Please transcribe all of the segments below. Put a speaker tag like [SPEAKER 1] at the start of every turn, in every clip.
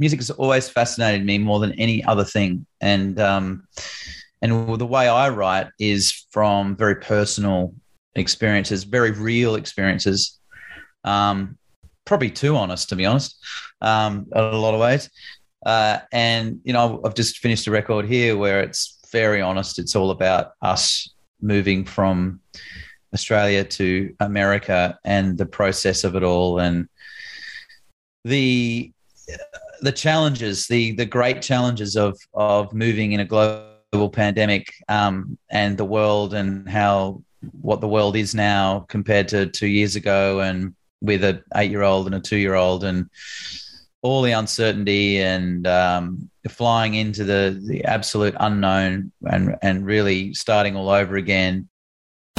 [SPEAKER 1] music has always fascinated me more than any other thing, and um, and the way I write is from very personal experiences, very real experiences. Um, probably too honest, to be honest, um, in a lot of ways. Uh, and you know, I've just finished a record here where it's very honest. It's all about us moving from Australia to America and the process of it all, and the the challenges, the the great challenges of of moving in a global pandemic um, and the world and how what the world is now compared to two years ago, and with an eight year old and a two year old, and all the uncertainty and um, flying into the the absolute unknown and and really starting all over again.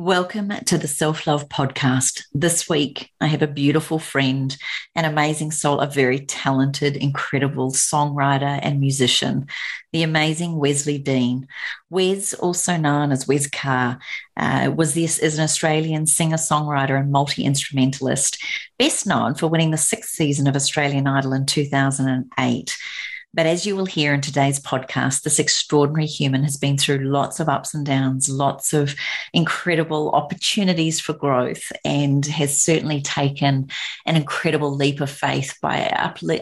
[SPEAKER 2] Welcome to the Self Love Podcast. This week, I have a beautiful friend, an amazing soul, a very talented, incredible songwriter and musician, the amazing Wesley Dean. Wes, also known as Wes Carr, uh, was this is an Australian singer, songwriter, and multi instrumentalist, best known for winning the sixth season of Australian Idol in 2008. But as you will hear in today's podcast, this extraordinary human has been through lots of ups and downs, lots of incredible opportunities for growth, and has certainly taken an incredible leap of faith by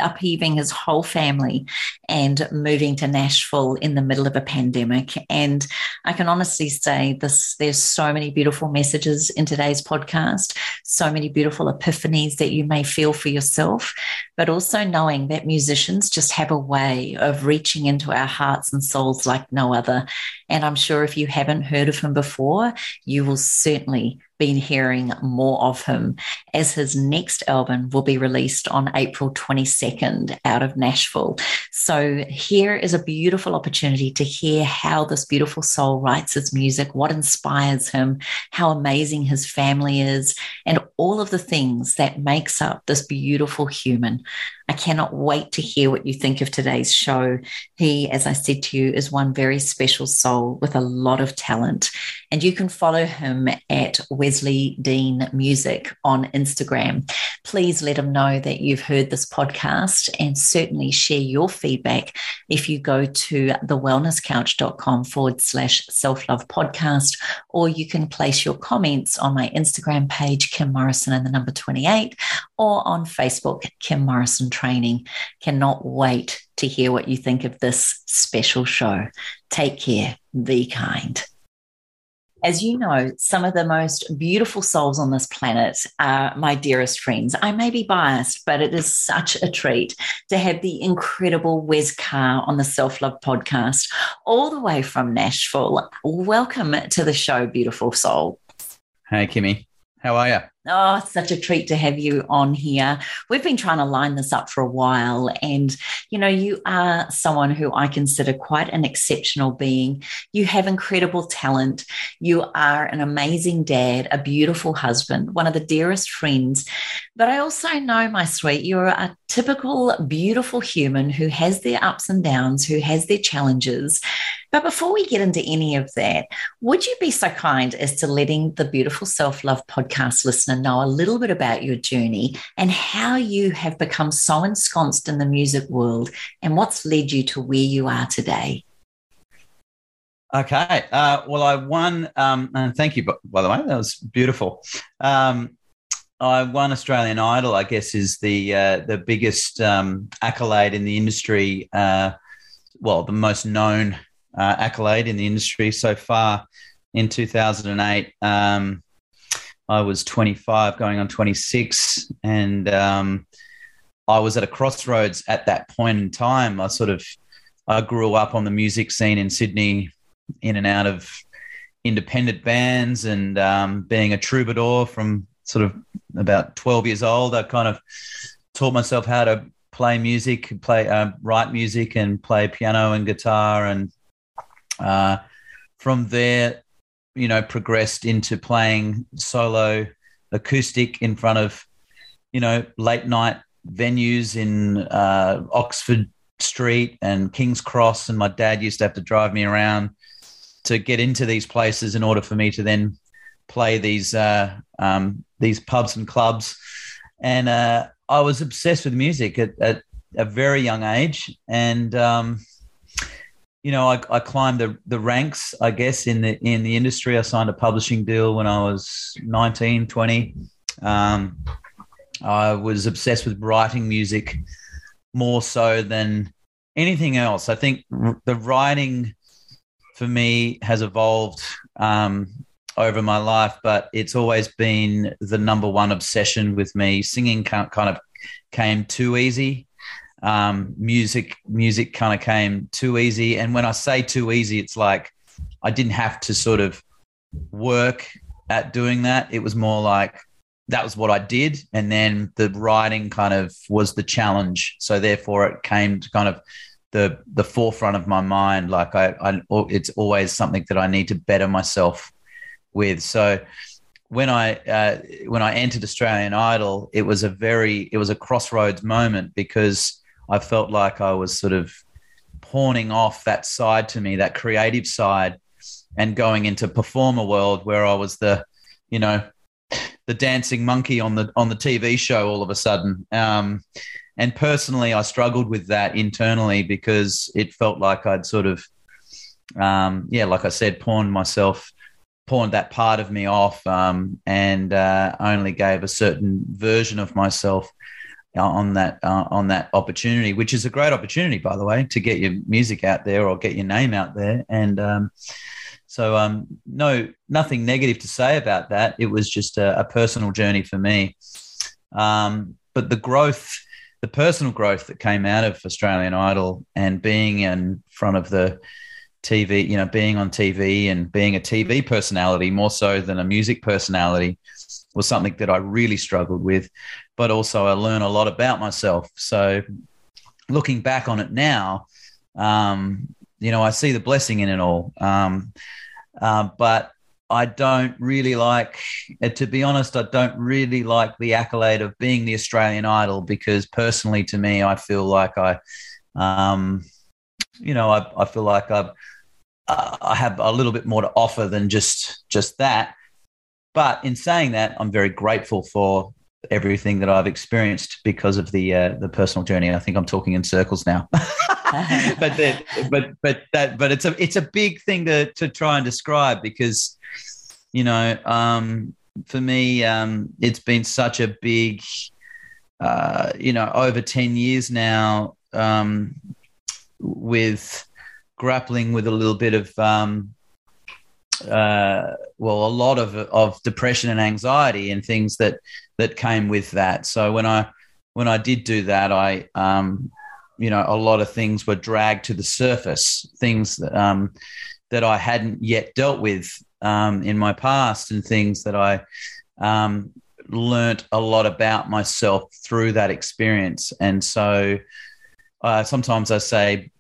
[SPEAKER 2] upheaving his whole family and moving to Nashville in the middle of a pandemic. And I can honestly say this there's so many beautiful messages in today's podcast, so many beautiful epiphanies that you may feel for yourself, but also knowing that musicians just have a way way of reaching into our hearts and souls like no other. And I'm sure if you haven't heard of him before, you will certainly been hearing more of him as his next album will be released on April 22nd out of Nashville. So, here is a beautiful opportunity to hear how this beautiful soul writes his music, what inspires him, how amazing his family is, and all of the things that makes up this beautiful human. I cannot wait to hear what you think of today's show. He, as I said to you, is one very special soul with a lot of talent. And you can follow him at Wesley Dean Music on Instagram. Please let him know that you've heard this podcast and certainly share your feedback if you go to thewellnesscouch.com forward slash self love podcast, or you can place your comments on my Instagram page, Kim Morrison and the number 28, or on Facebook, Kim Morrison Training. Cannot wait to hear what you think of this special show. Take care, be kind. As you know, some of the most beautiful souls on this planet are my dearest friends. I may be biased, but it is such a treat to have the incredible Wes Carr on the Self Love podcast, all the way from Nashville. Welcome to the show, beautiful soul.
[SPEAKER 1] Hey, Kimmy. How are you?
[SPEAKER 2] Oh, it's such a treat to have you on here. We've been trying to line this up for a while. And, you know, you are someone who I consider quite an exceptional being. You have incredible talent. You are an amazing dad, a beautiful husband, one of the dearest friends. But I also know, my sweet, you're a typical beautiful human who has their ups and downs, who has their challenges. But before we get into any of that, would you be so kind as to letting the Beautiful Self Love podcast listener know a little bit about your journey and how you have become so ensconced in the music world and what's led you to where you are today.
[SPEAKER 1] Okay. Uh, well, I won, um, and thank you, by the way, that was beautiful. Um, I won Australian Idol. I guess is the uh, the biggest um, accolade in the industry. Uh, well, the most known uh, accolade in the industry so far. In 2008, um, I was 25, going on 26, and um, I was at a crossroads at that point in time. I sort of I grew up on the music scene in Sydney, in and out of independent bands, and um, being a troubadour from sort of about 12 years old. I kind of taught myself how to play music, play uh, write music, and play piano and guitar, and uh, from there you know, progressed into playing solo acoustic in front of you know, late night venues in uh, Oxford Street and King's Cross, and my dad used to have to drive me around to get into these places in order for me to then play these uh, um, these pubs and clubs. And uh, I was obsessed with music at, at, a very young age, and um, you know, I, I, climbed the, the ranks, I guess, in the in the industry. I signed a publishing deal when I was 19, 20. Um, I was obsessed with writing music more so than anything else. I think the writing for me has evolved um, over my life, but it's always been the number one obsession with me. Singing kind of came too easy um, music music kind of came too easy. And when I say too easy, it's like I didn't have to sort of work at doing that. It was more like that was what I did, and then the writing kind of was the challenge. So therefore, it came to kind of the the forefront of my mind. Like I, I it's always something that I need to better myself with. So when I uh, when I entered Australian Idol, it was a very it was a crossroads moment because I felt like I was sort of pawning off that side to me, that creative side, and going into performer world where I was the, you know, the dancing monkey on the on the TV show all of a sudden. Um, and personally, I struggled with that internally because it felt like I'd sort of, um, yeah, like I said, pawned myself, pawned that part of me off, um, and uh, only gave a certain version of myself on that uh, on that opportunity, which is a great opportunity, by the way, to get your music out there or get your name out there. And um, so, um, no, nothing negative to say about that. It was just a, a personal journey for me. Um, but the growth, the personal growth that came out of Australian Idol and being in front of the TV, you know, being on TV and being a TV personality more so than a music personality was something that I really struggled with but also I learn a lot about myself. So looking back on it now, um, you know, I see the blessing in it all. Um, uh, but I don't really like, to be honest, I don't really like the accolade of being the Australian Idol because personally, to me, I feel like I, um, you know, I, I feel like I've, I have a little bit more to offer than just just that. But in saying that, I'm very grateful for everything that I've experienced because of the uh, the personal journey. I think I'm talking in circles now. but that, but but that but it's a it's a big thing to to try and describe because you know um, for me um, it's been such a big uh, you know over 10 years now um, with grappling with a little bit of um, uh, well, a lot of of depression and anxiety and things that that came with that. So when I when I did do that, I um, you know a lot of things were dragged to the surface, things that um, that I hadn't yet dealt with um, in my past, and things that I um, learnt a lot about myself through that experience. And so uh, sometimes I say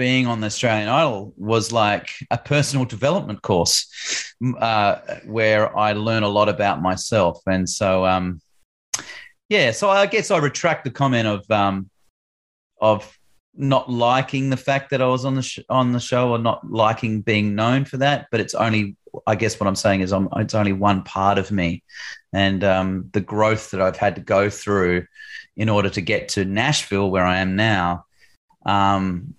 [SPEAKER 1] being on the Australian Idol was like a personal development course uh, where I learn a lot about myself. And so, um, yeah, so I guess I retract the comment of um, of not liking the fact that I was on the sh- on the show or not liking being known for that. But it's only, I guess, what I'm saying is, I'm, it's only one part of me, and um, the growth that I've had to go through in order to get to Nashville, where I am now. Um,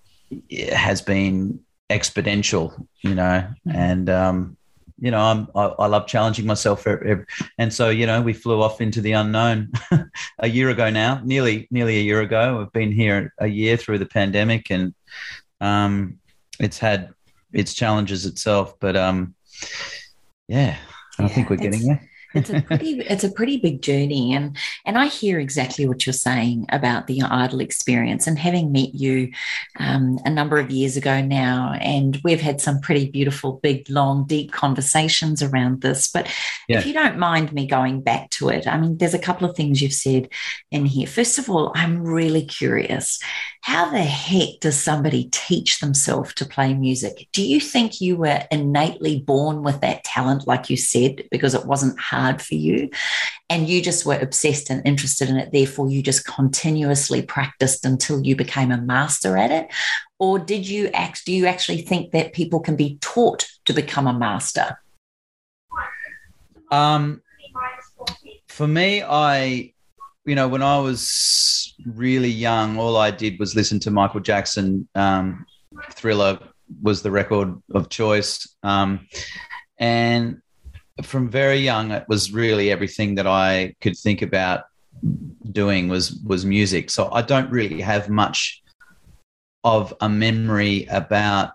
[SPEAKER 1] has been exponential, you know, mm-hmm. and um, you know, I'm I, I love challenging myself, for, and so you know, we flew off into the unknown a year ago now, nearly nearly a year ago. We've been here a year through the pandemic, and um, it's had its challenges itself, but um, yeah, I think we're getting there
[SPEAKER 2] it's a pretty it's a pretty big journey and and i hear exactly what you're saying about the idol experience and having met you um, a number of years ago now and we've had some pretty beautiful big long deep conversations around this but yeah. if you don't mind me going back to it i mean there's a couple of things you've said in here first of all i'm really curious how the heck does somebody teach themselves to play music do you think you were innately born with that talent like you said because it wasn't hard hard for you. And you just were obsessed and interested in it. Therefore, you just continuously practiced until you became a master at it. Or did you act, do you actually think that people can be taught to become a master?
[SPEAKER 1] Um, for me, I, you know, when I was really young, all I did was listen to Michael Jackson. Um, Thriller was the record of choice. Um, and from very young, it was really everything that I could think about doing was was music. So I don't really have much of a memory about.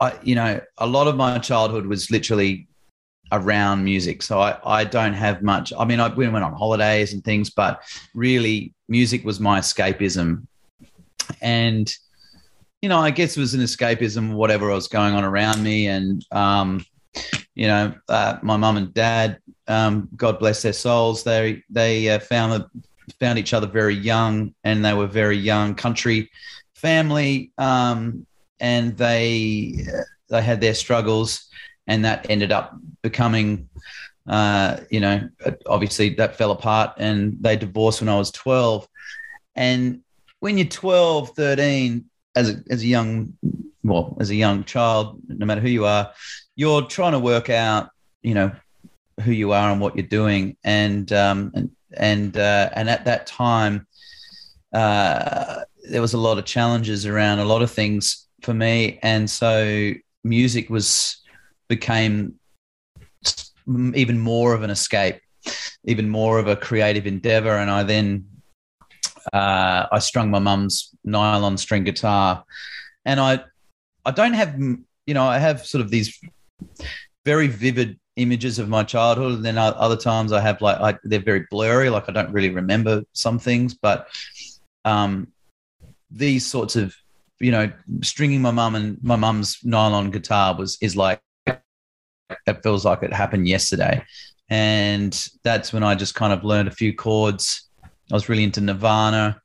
[SPEAKER 1] I, you know, a lot of my childhood was literally around music. So I, I don't have much. I mean, I went on holidays and things, but really, music was my escapism. And, you know, I guess it was an escapism, whatever was going on around me. And, um, you know, uh, my mum and dad, um, God bless their souls, they they uh, found found each other very young, and they were very young country family, um, and they uh, they had their struggles and that ended up becoming uh, you know obviously that fell apart and they divorced when i was 12 and when you're 12 13 as a, as a young well as a young child no matter who you are you're trying to work out you know who you are and what you're doing. And um, and and uh, and at that time uh, there was a lot of challenges around a lot of things for me. And so music was became even more of an escape, even more of a creative endeavor. And I then uh, I strung my mum's nylon string guitar, and I I don't have you know I have sort of these very vivid images of my childhood, and then other times I have like I, they're very blurry, like I don't really remember some things, but um, these sorts of you know stringing my mum and my mum's nylon guitar was is like it feels like it happened yesterday. And that's when I just kind of learned a few chords. I was really into Nirvana,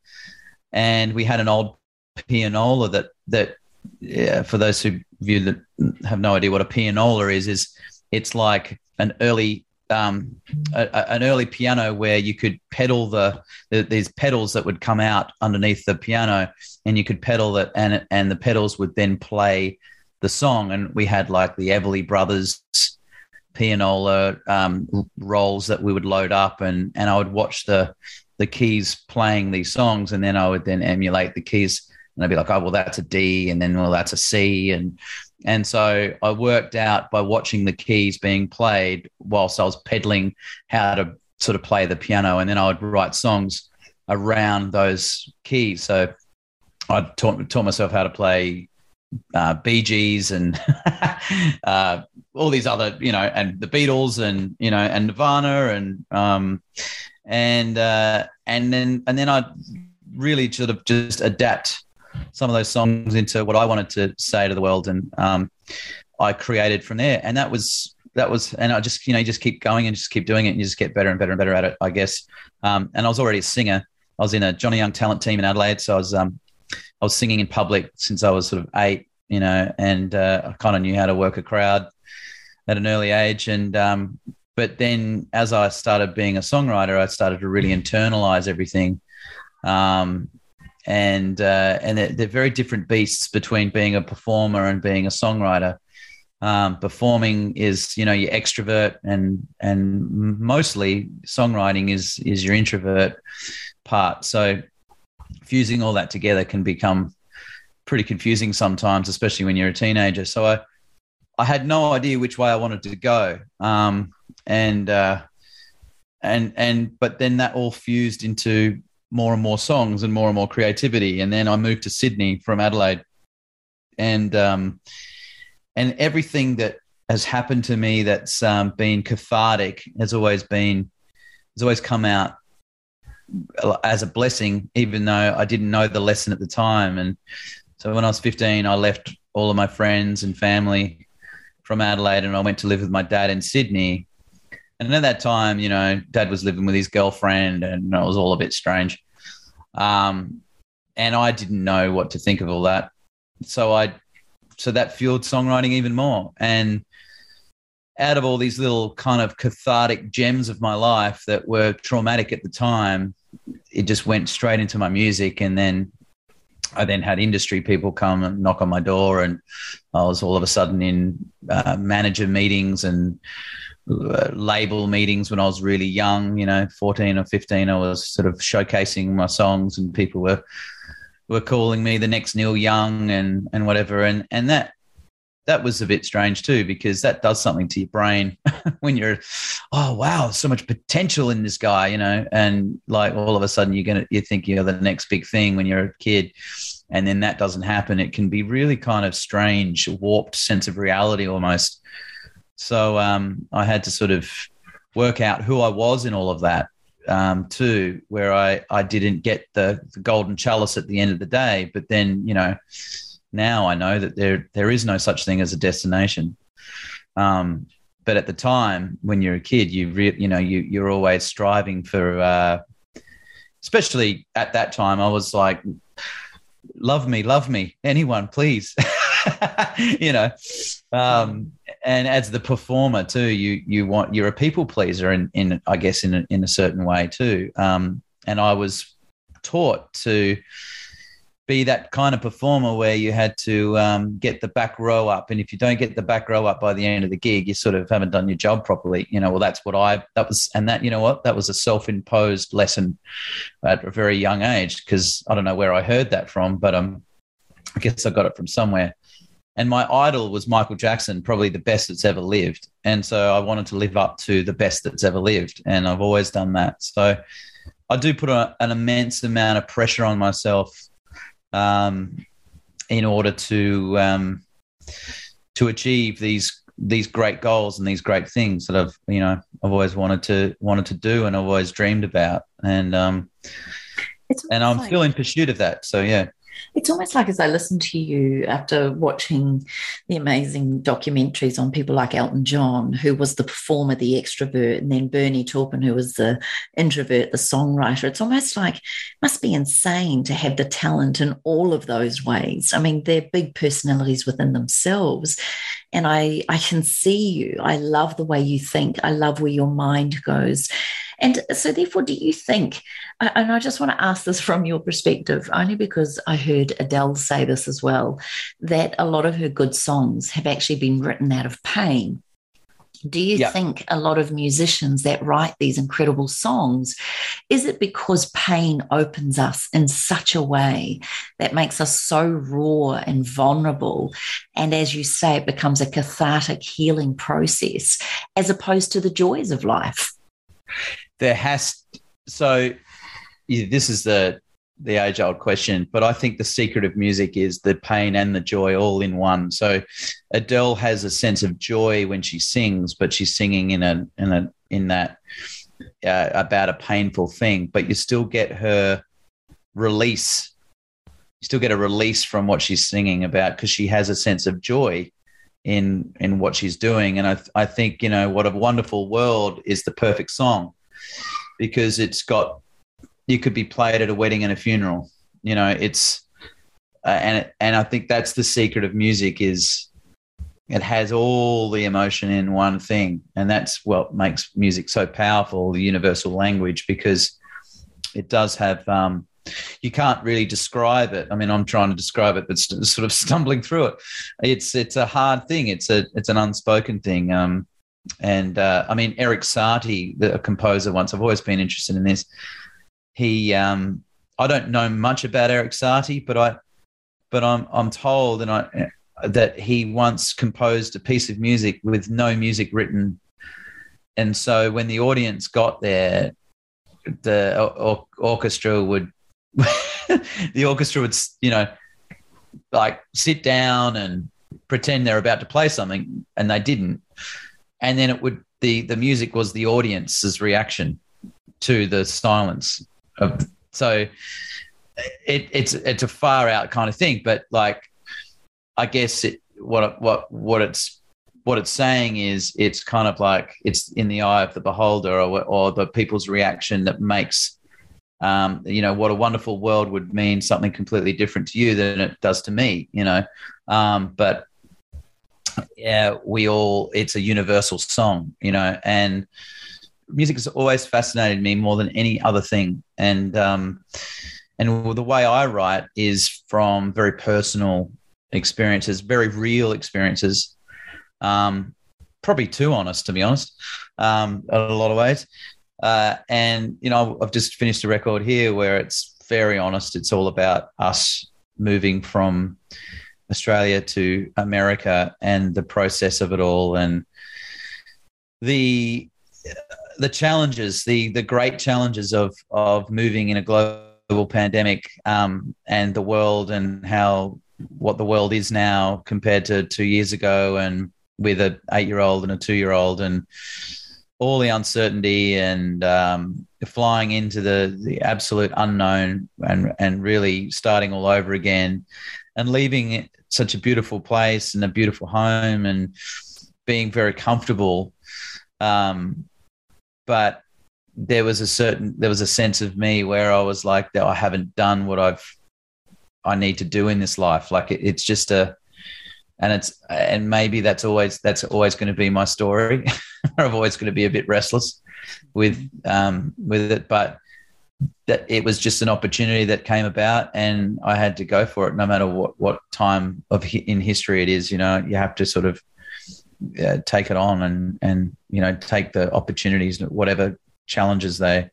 [SPEAKER 1] and we had an old pianola that that yeah, for those who view that have no idea what a pianola is, is it's like an early um, a, a, an early piano where you could pedal the, the, these pedals that would come out underneath the piano, and you could pedal it, and and the pedals would then play the song, and we had like the Everly Brothers pianola um, rolls that we would load up, and and I would watch the the keys playing these songs, and then I would then emulate the keys, and I'd be like, oh well, that's a D, and then well, that's a C, and and so I worked out by watching the keys being played whilst I was pedaling how to sort of play the piano, and then I would write songs around those keys. So I taught, taught myself how to play uh, Bee and uh, all these other, you know, and the Beatles and you know, and Nirvana and um, and uh, and then and then I really sort of just adapt some of those songs into what I wanted to say to the world, and um, I created from there, and that was that was, and I just you know you just keep going and just keep doing it, and you just get better and better and better at it, I guess. Um, and I was already a singer. I was in a Johnny Young talent team in Adelaide, so I was um, I was singing in public since I was sort of eight, you know, and uh, I kind of knew how to work a crowd at an early age. And um, but then as I started being a songwriter, I started to really internalize everything. Um, and uh, and they're, they're, very different beasts between being a performer and being a songwriter. Um, performing is you know your extrovert and and mostly songwriting is is your introvert part. So fusing all that together can become pretty confusing sometimes, especially when you're a teenager. So I, I had no idea which way I wanted to go, um, and uh, and and but then that all fused into more and more songs and more and more creativity. And then I moved to Sydney from Adelaide, and um, and everything that has happened to me that's um, been cathartic has always been has always come out as a blessing, even though I didn't know the lesson at the time. And so when I was 15, I left all of my friends and family from Adelaide and I went to live with my dad in Sydney. And at that time, you know, dad was living with his girlfriend and it was all a bit strange. Um, and I didn't know what to think of all that. So I, so that fueled songwriting even more. And out of all these little kind of cathartic gems of my life that were traumatic at the time, it just went straight into my music. And then I then had industry people come and knock on my door, and I was all of a sudden in uh, manager meetings and label meetings when I was really young, you know, 14 or 15. I was sort of showcasing my songs, and people were were calling me the next Neil Young and and whatever. And and that that was a bit strange too because that does something to your brain when you're oh wow so much potential in this guy you know and like all of a sudden you're gonna you think you're the next big thing when you're a kid and then that doesn't happen it can be really kind of strange warped sense of reality almost so um, i had to sort of work out who i was in all of that um, too where i i didn't get the, the golden chalice at the end of the day but then you know now I know that there there is no such thing as a destination. Um, but at the time when you're a kid, you re- you know you you're always striving for. Uh, especially at that time, I was like, "Love me, love me, anyone, please." you know, um, and as the performer too, you you want you're a people pleaser, in in I guess in a, in a certain way too. Um, and I was taught to be that kind of performer where you had to um, get the back row up, and if you don't get the back row up by the end of the gig, you sort of haven't done your job properly. You know, well, that's what I that was, and that you know what that was a self-imposed lesson at a very young age because I don't know where I heard that from, but um, I guess I got it from somewhere. And my idol was Michael Jackson, probably the best that's ever lived, and so I wanted to live up to the best that's ever lived, and I've always done that. So I do put a, an immense amount of pressure on myself um, in order to um, to achieve these these great goals and these great things that I've you know I've always wanted to wanted to do and I've always dreamed about and um, and I'm like, still in pursuit of that. So yeah.
[SPEAKER 2] It's almost like as I listen to you after watching the amazing documentaries on people like Elton John, who was the performer, the extrovert, and then Bernie Taupin, who was the introvert, the songwriter. It's almost like must be insane to have the talent in all of those ways. I mean, they're big personalities within themselves. And I, I can see you. I love the way you think. I love where your mind goes. And so, therefore, do you think, and I just want to ask this from your perspective, only because I heard Adele say this as well, that a lot of her good songs have actually been written out of pain. Do you yeah. think a lot of musicians that write these incredible songs, is it because pain opens us in such a way that makes us so raw and vulnerable? And as you say, it becomes a cathartic healing process as opposed to the joys of life?
[SPEAKER 1] there has so this is the the age old question, but I think the secret of music is the pain and the joy all in one. So Adele has a sense of joy when she sings, but she's singing in a in a in that uh, about a painful thing, but you still get her release. You still get a release from what she's singing about because she has a sense of joy in in what she's doing. And I I think you know what a wonderful world is the perfect song because it's got you could be played at a wedding and a funeral. You know, it's uh, and and I think that's the secret of music is it has all the emotion in one thing, and that's what makes music so powerful, the universal language, because it does have. Um, you can't really describe it. I mean, I'm trying to describe it, but st- sort of stumbling through it. It's it's a hard thing. It's a it's an unspoken thing. Um, and uh, I mean, Erik Satie, the composer, once I've always been interested in this. He, um, I don't know much about Erik Satie, but I, but I'm I'm told and I that he once composed a piece of music with no music written, and so when the audience got there, the or- orchestra would, the orchestra would, you know, like sit down and pretend they're about to play something, and they didn't. And then it would the the music was the audience's reaction to the silence of so it, it's it's a far out kind of thing but like i guess it what what what it's what it's saying is it's kind of like it's in the eye of the beholder or, or the people's reaction that makes um, you know what a wonderful world would mean something completely different to you than it does to me you know? Um, but yeah, we all, it's a universal song, you know, and music has always fascinated me more than any other thing. And, um, and the way I write is from very personal experiences, very real experiences. Um, probably too honest, to be honest, um, in a lot of ways. Uh, and you know, I've just finished a record here where it's very honest. It's all about us moving from Australia to America and the process of it all, and the the challenges, the the great challenges of of moving in a global pandemic um, and the world, and how what the world is now compared to two years ago, and with an eight year old and a two year old, and all the uncertainty and um, flying into the the absolute unknown, and and really starting all over again, and leaving such a beautiful place and a beautiful home, and being very comfortable. Um, but there was a certain there was a sense of me where I was like that I haven't done what I've I need to do in this life. Like it, it's just a and it's and maybe that's always that's always going to be my story. I'm always going to be a bit restless with um with it, but that it was just an opportunity that came about and I had to go for it no matter what what time of in history it is, you know, you have to sort of uh, take it on and and you know take the opportunities whatever challenges they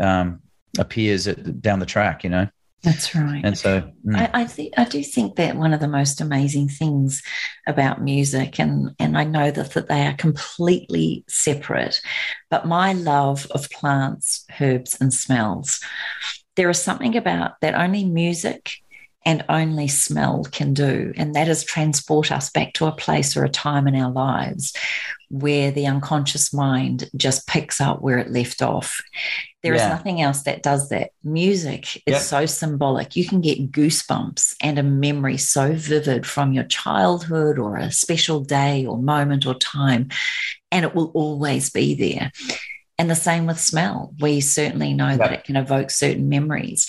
[SPEAKER 1] um appears at, down the track you know
[SPEAKER 2] that's right.
[SPEAKER 1] And so
[SPEAKER 2] mm. I, I think I do think that one of the most amazing things about music, and and I know that, that they are completely separate, but my love of plants, herbs, and smells, there is something about that only music and only smell can do. And that is transport us back to a place or a time in our lives where the unconscious mind just picks up where it left off. There yeah. is nothing else that does that. Music is yep. so symbolic. You can get goosebumps and a memory so vivid from your childhood or a special day or moment or time, and it will always be there. And the same with smell. We certainly know yep. that it can evoke certain memories.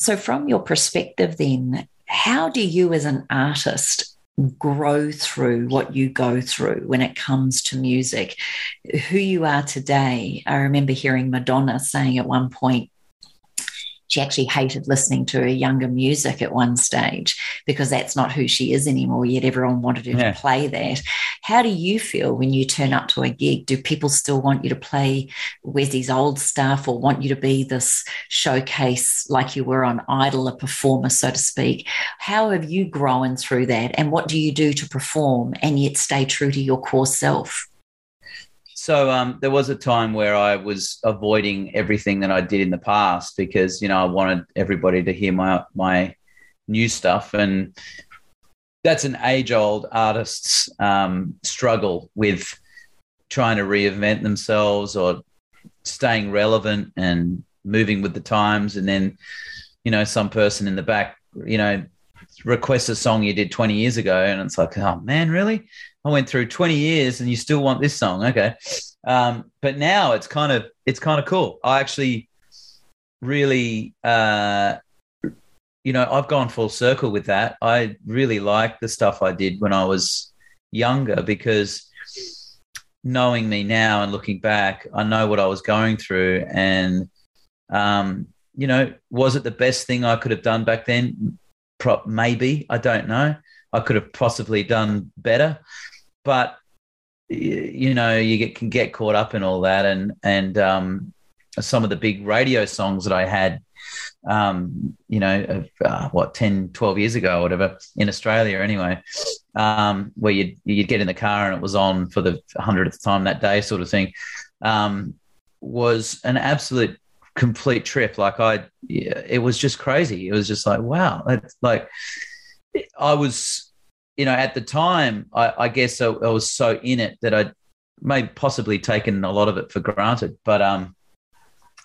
[SPEAKER 2] So, from your perspective, then, how do you as an artist grow through what you go through when it comes to music? Who you are today. I remember hearing Madonna saying at one point, she actually hated listening to her younger music at one stage because that's not who she is anymore. Yet everyone wanted her yeah. to play that. How do you feel when you turn up to a gig? Do people still want you to play Wesley's old stuff or want you to be this showcase like you were on Idol, a performer, so to speak? How have you grown through that? And what do you do to perform and yet stay true to your core self?
[SPEAKER 1] So um, there was a time where I was avoiding everything that I did in the past because you know I wanted everybody to hear my my new stuff, and that's an age-old artist's um, struggle with trying to reinvent themselves or staying relevant and moving with the times, and then you know some person in the back, you know, requests a song you did 20 years ago, and it's like, oh man, really? I went through 20 years and you still want this song. Okay. Um, but now it's kind of, it's kind of cool. I actually really, uh, you know, I've gone full circle with that. I really like the stuff I did when I was younger because knowing me now and looking back, I know what I was going through. And, um, you know, was it the best thing I could have done back then? Maybe. I don't know. I could have possibly done better but you know you get, can get caught up in all that. And and um, some of the big radio songs that I had um, you know uh, what 10 12 years ago or whatever in Australia anyway um, where you'd, you'd get in the car and it was on for the 100th time that day sort of thing um, was an absolute complete trip. Like I it was just crazy. It was just like wow like I was you know, at the time, I, I guess I, I, was so in it that I may possibly taken a lot of it for granted. But um,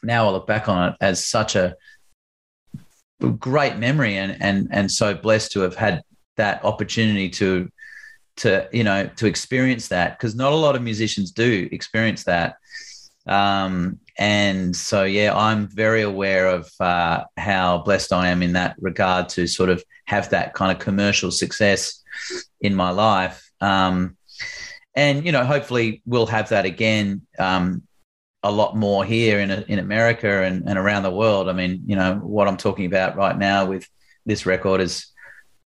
[SPEAKER 1] now I look back on it as such a great memory and and and so blessed to have had that opportunity to to you know to experience that because not a lot of musicians do experience that um, and so yeah i'm very aware of uh, how blessed i am in that regard to sort of have that kind of commercial success in my life Um, and you know, hopefully, we'll have that again. Um, a lot more here in in America and, and around the world. I mean, you know, what I'm talking about right now with this record is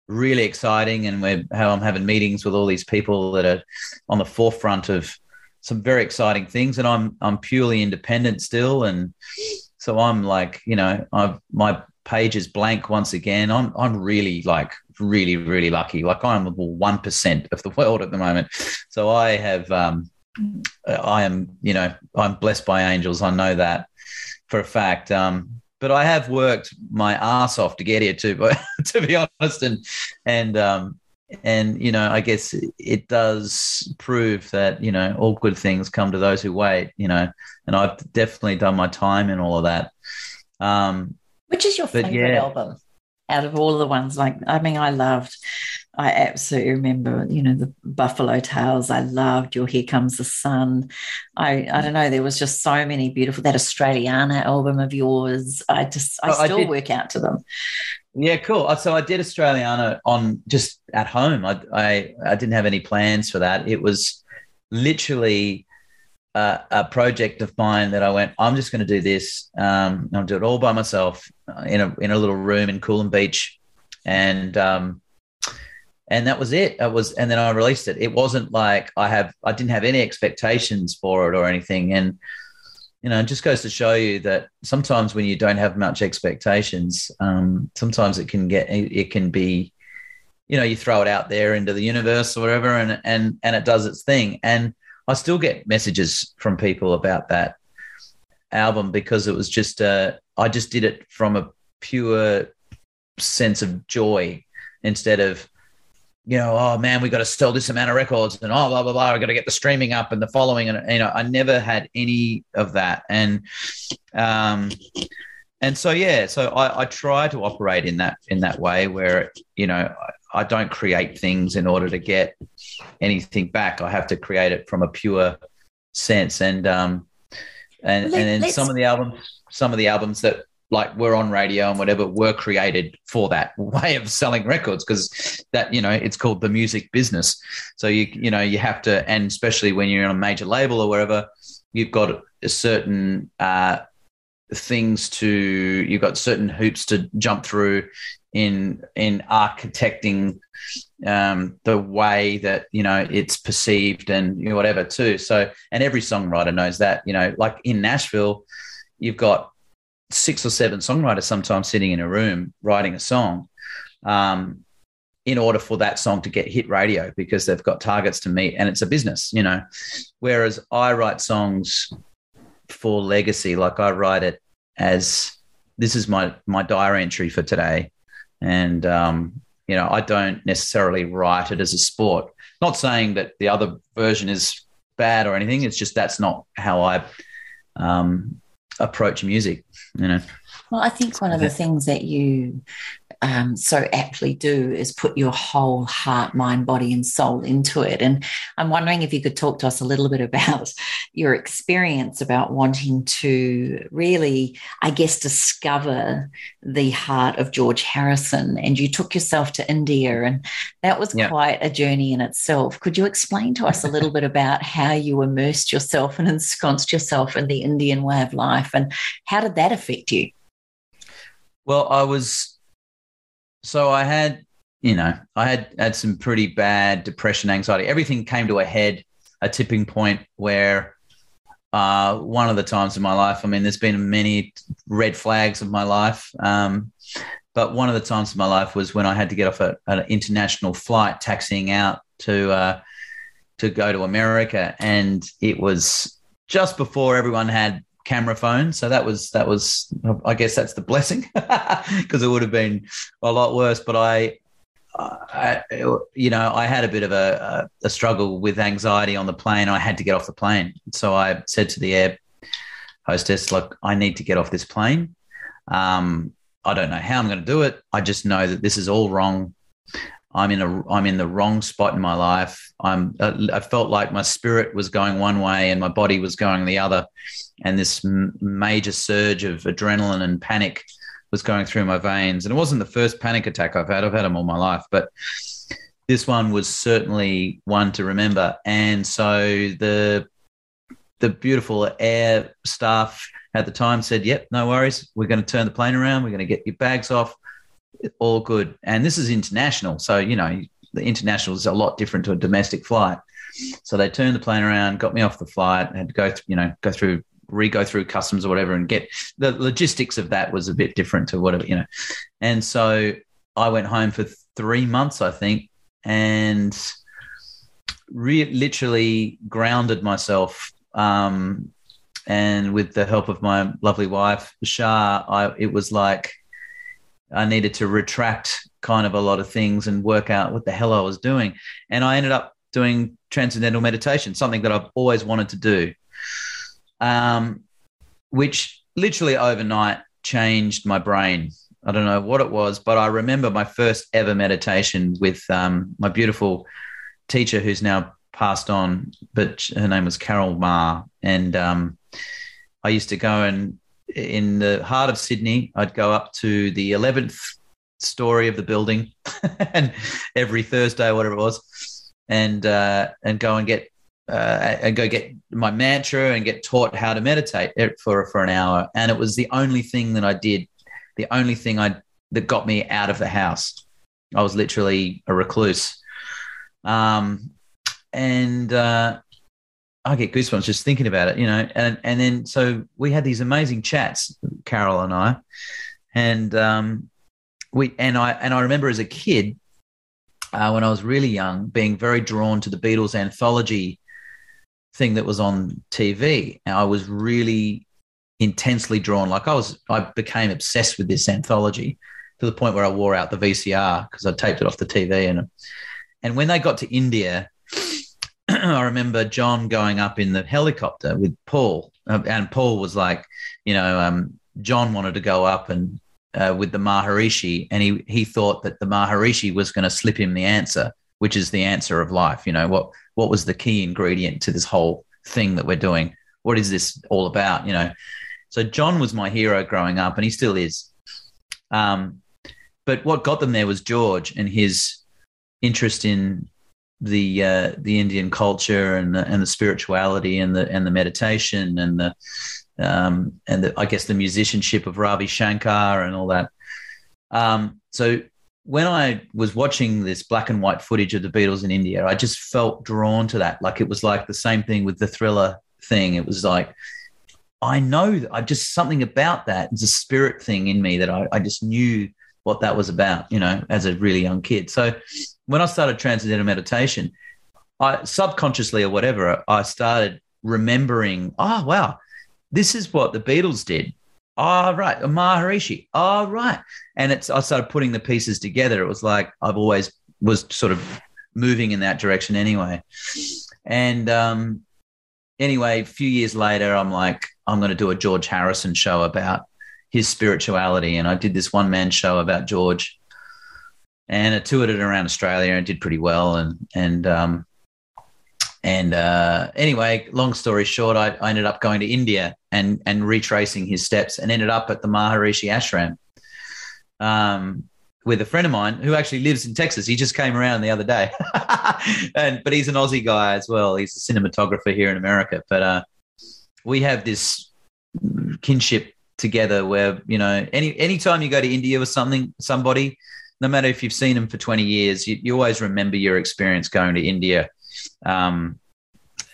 [SPEAKER 1] really exciting, and we're how I'm having meetings with all these people that are on the forefront of some very exciting things, and I'm I'm purely independent still, and so I'm like, you know, I've my page is blank once again. I'm I'm really like really really lucky. Like I'm one percent of the world at the moment, so I have um, I am, you know, I'm blessed by angels. I know that for a fact. Um, but I have worked my ass off to get here too, but to be honest, and and um, and you know, I guess it does prove that you know all good things come to those who wait. You know, and I've definitely done my time in all of that. Um,
[SPEAKER 2] Which is your favorite yeah. album out of all the ones? Like, I mean, I loved I absolutely remember, you know, the Buffalo Tales. I loved your Here Comes the Sun. I I don't know, there was just so many beautiful that Australiana album of yours. I just I oh, still I work out to them.
[SPEAKER 1] Yeah, cool. Uh, so I did Australiana on just at home. I I, I didn't have any plans for that. It was literally uh, a project of mine that I went. I'm just going to do this. Um, I'll do it all by myself uh, in a in a little room in Coolum Beach, and um, and that was it. It was, and then I released it. It wasn't like I have, I didn't have any expectations for it or anything. And you know, it just goes to show you that sometimes when you don't have much expectations, um, sometimes it can get, it can be, you know, you throw it out there into the universe or whatever, and and and it does its thing. And I still get messages from people about that album because it was just, uh, I just did it from a pure sense of joy instead of you know, oh man, we got to sell this amount of records and oh, blah, blah, blah. We got to get the streaming up and the following. And, you know, I never had any of that. And, um, and so, yeah, so I, I try to operate in that, in that way where, you know, I, don't create things in order to get anything back. I have to create it from a pure sense. And, um, and, Let, and then some of the albums, some of the albums that like we're on radio and whatever were created for that way of selling records because that you know it's called the music business so you you know you have to and especially when you're on a major label or wherever you've got a certain uh, things to you've got certain hoops to jump through in in architecting um, the way that you know it's perceived and you know, whatever too so and every songwriter knows that you know like in nashville you've got six or seven songwriters sometimes sitting in a room writing a song um, in order for that song to get hit radio because they've got targets to meet and it's a business, you know. Whereas I write songs for legacy, like I write it as this is my my diary entry for today, and um, you know I don't necessarily write it as a sport. Not saying that the other version is bad or anything. It's just that's not how I um, approach music you know
[SPEAKER 2] well i think one of the things that you um, so aptly do is put your whole heart, mind, body, and soul into it. And I'm wondering if you could talk to us a little bit about your experience about wanting to really, I guess, discover the heart of George Harrison. And you took yourself to India, and that was yeah. quite a journey in itself. Could you explain to us a little bit about how you immersed yourself and ensconced yourself in the Indian way of life, and how did that affect you?
[SPEAKER 1] Well, I was so I had, you know, I had had some pretty bad depression, anxiety. Everything came to a head, a tipping point where uh, one of the times in my life, I mean, there's been many red flags of my life. Um, but one of the times in my life was when I had to get off a, an international flight, taxiing out to uh, to go to America, and it was just before everyone had camera phone. So that was that was I guess that's the blessing because it would have been a lot worse. But I, I, you know, I had a bit of a, a, struggle with anxiety on the plane. I had to get off the plane, so I said to the air hostess, "Look, I need to get off this plane. Um, I don't know how I'm going to do it. I just know that this is all wrong. I'm in a I'm in the wrong spot in my life. I'm I felt like my spirit was going one way and my body was going the other, and this m- major surge of adrenaline and panic was going through my veins. And it wasn't the first panic attack I've had. I've had them all my life, but this one was certainly one to remember. And so the the beautiful air staff at the time said, "Yep, no worries. We're going to turn the plane around. We're going to get your bags off. All good." And this is international, so you know the international is a lot different to a domestic flight. So they turned the plane around, got me off the flight, had to go, th- you know, go through, re-go through customs or whatever, and get the logistics of that was a bit different to whatever, you know. And so I went home for three months, I think, and re- literally grounded myself. Um, and with the help of my lovely wife, Char, I, it was like I needed to retract kind of a lot of things and work out what the hell I was doing. And I ended up doing transcendental meditation, something that I've always wanted to do, um, which literally overnight changed my brain. I don't know what it was, but I remember my first ever meditation with um, my beautiful teacher who's now passed on, but her name was Carol Ma. And um, I used to go and in the heart of Sydney, I'd go up to the 11th story of the building and every Thursday, whatever it was, and uh, and go and get uh, and go get my mantra and get taught how to meditate for for an hour. And it was the only thing that I did, the only thing I that got me out of the house. I was literally a recluse, um, and uh, I get goosebumps just thinking about it, you know. And and then so we had these amazing chats, Carol and I, and um, we and I and I remember as a kid uh, when I was really young, being very drawn to the Beatles anthology thing that was on TV. And I was really intensely drawn. Like I was, I became obsessed with this anthology to the point where I wore out the VCR because I taped it off the TV. And and when they got to India I remember John going up in the helicopter with Paul, uh, and Paul was like, you know, um, John wanted to go up and uh, with the Maharishi, and he he thought that the Maharishi was going to slip him the answer, which is the answer of life. You know what what was the key ingredient to this whole thing that we're doing? What is this all about? You know, so John was my hero growing up, and he still is. Um, but what got them there was George and his interest in the uh, the Indian culture and the, and the spirituality and the and the meditation and the um, and the, I guess the musicianship of Ravi Shankar and all that. Um, so when I was watching this black and white footage of the Beatles in India, I just felt drawn to that. Like it was like the same thing with the Thriller thing. It was like I know I just something about that. It's a spirit thing in me that I, I just knew what that was about. You know, as a really young kid. So when I started transcendental meditation, I subconsciously or whatever, I started remembering, oh, wow, this is what the Beatles did. Oh, right. Maharishi. Oh, right. And it's, I started putting the pieces together. It was like I've always was sort of moving in that direction anyway. And um, anyway, a few years later, I'm like, I'm going to do a George Harrison show about his spirituality. And I did this one man show about George and I toured it around Australia and did pretty well. And and um, and uh, anyway, long story short, I, I, ended up going to India and and retracing his steps, and ended up at the Maharishi Ashram um, with a friend of mine who actually lives in Texas. He just came around the other day, and but he's an Aussie guy as well. He's a cinematographer here in America, but uh, we have this kinship together where you know any anytime you go to India with something somebody no matter if you've seen them for 20 years, you, you always remember your experience going to India. Um,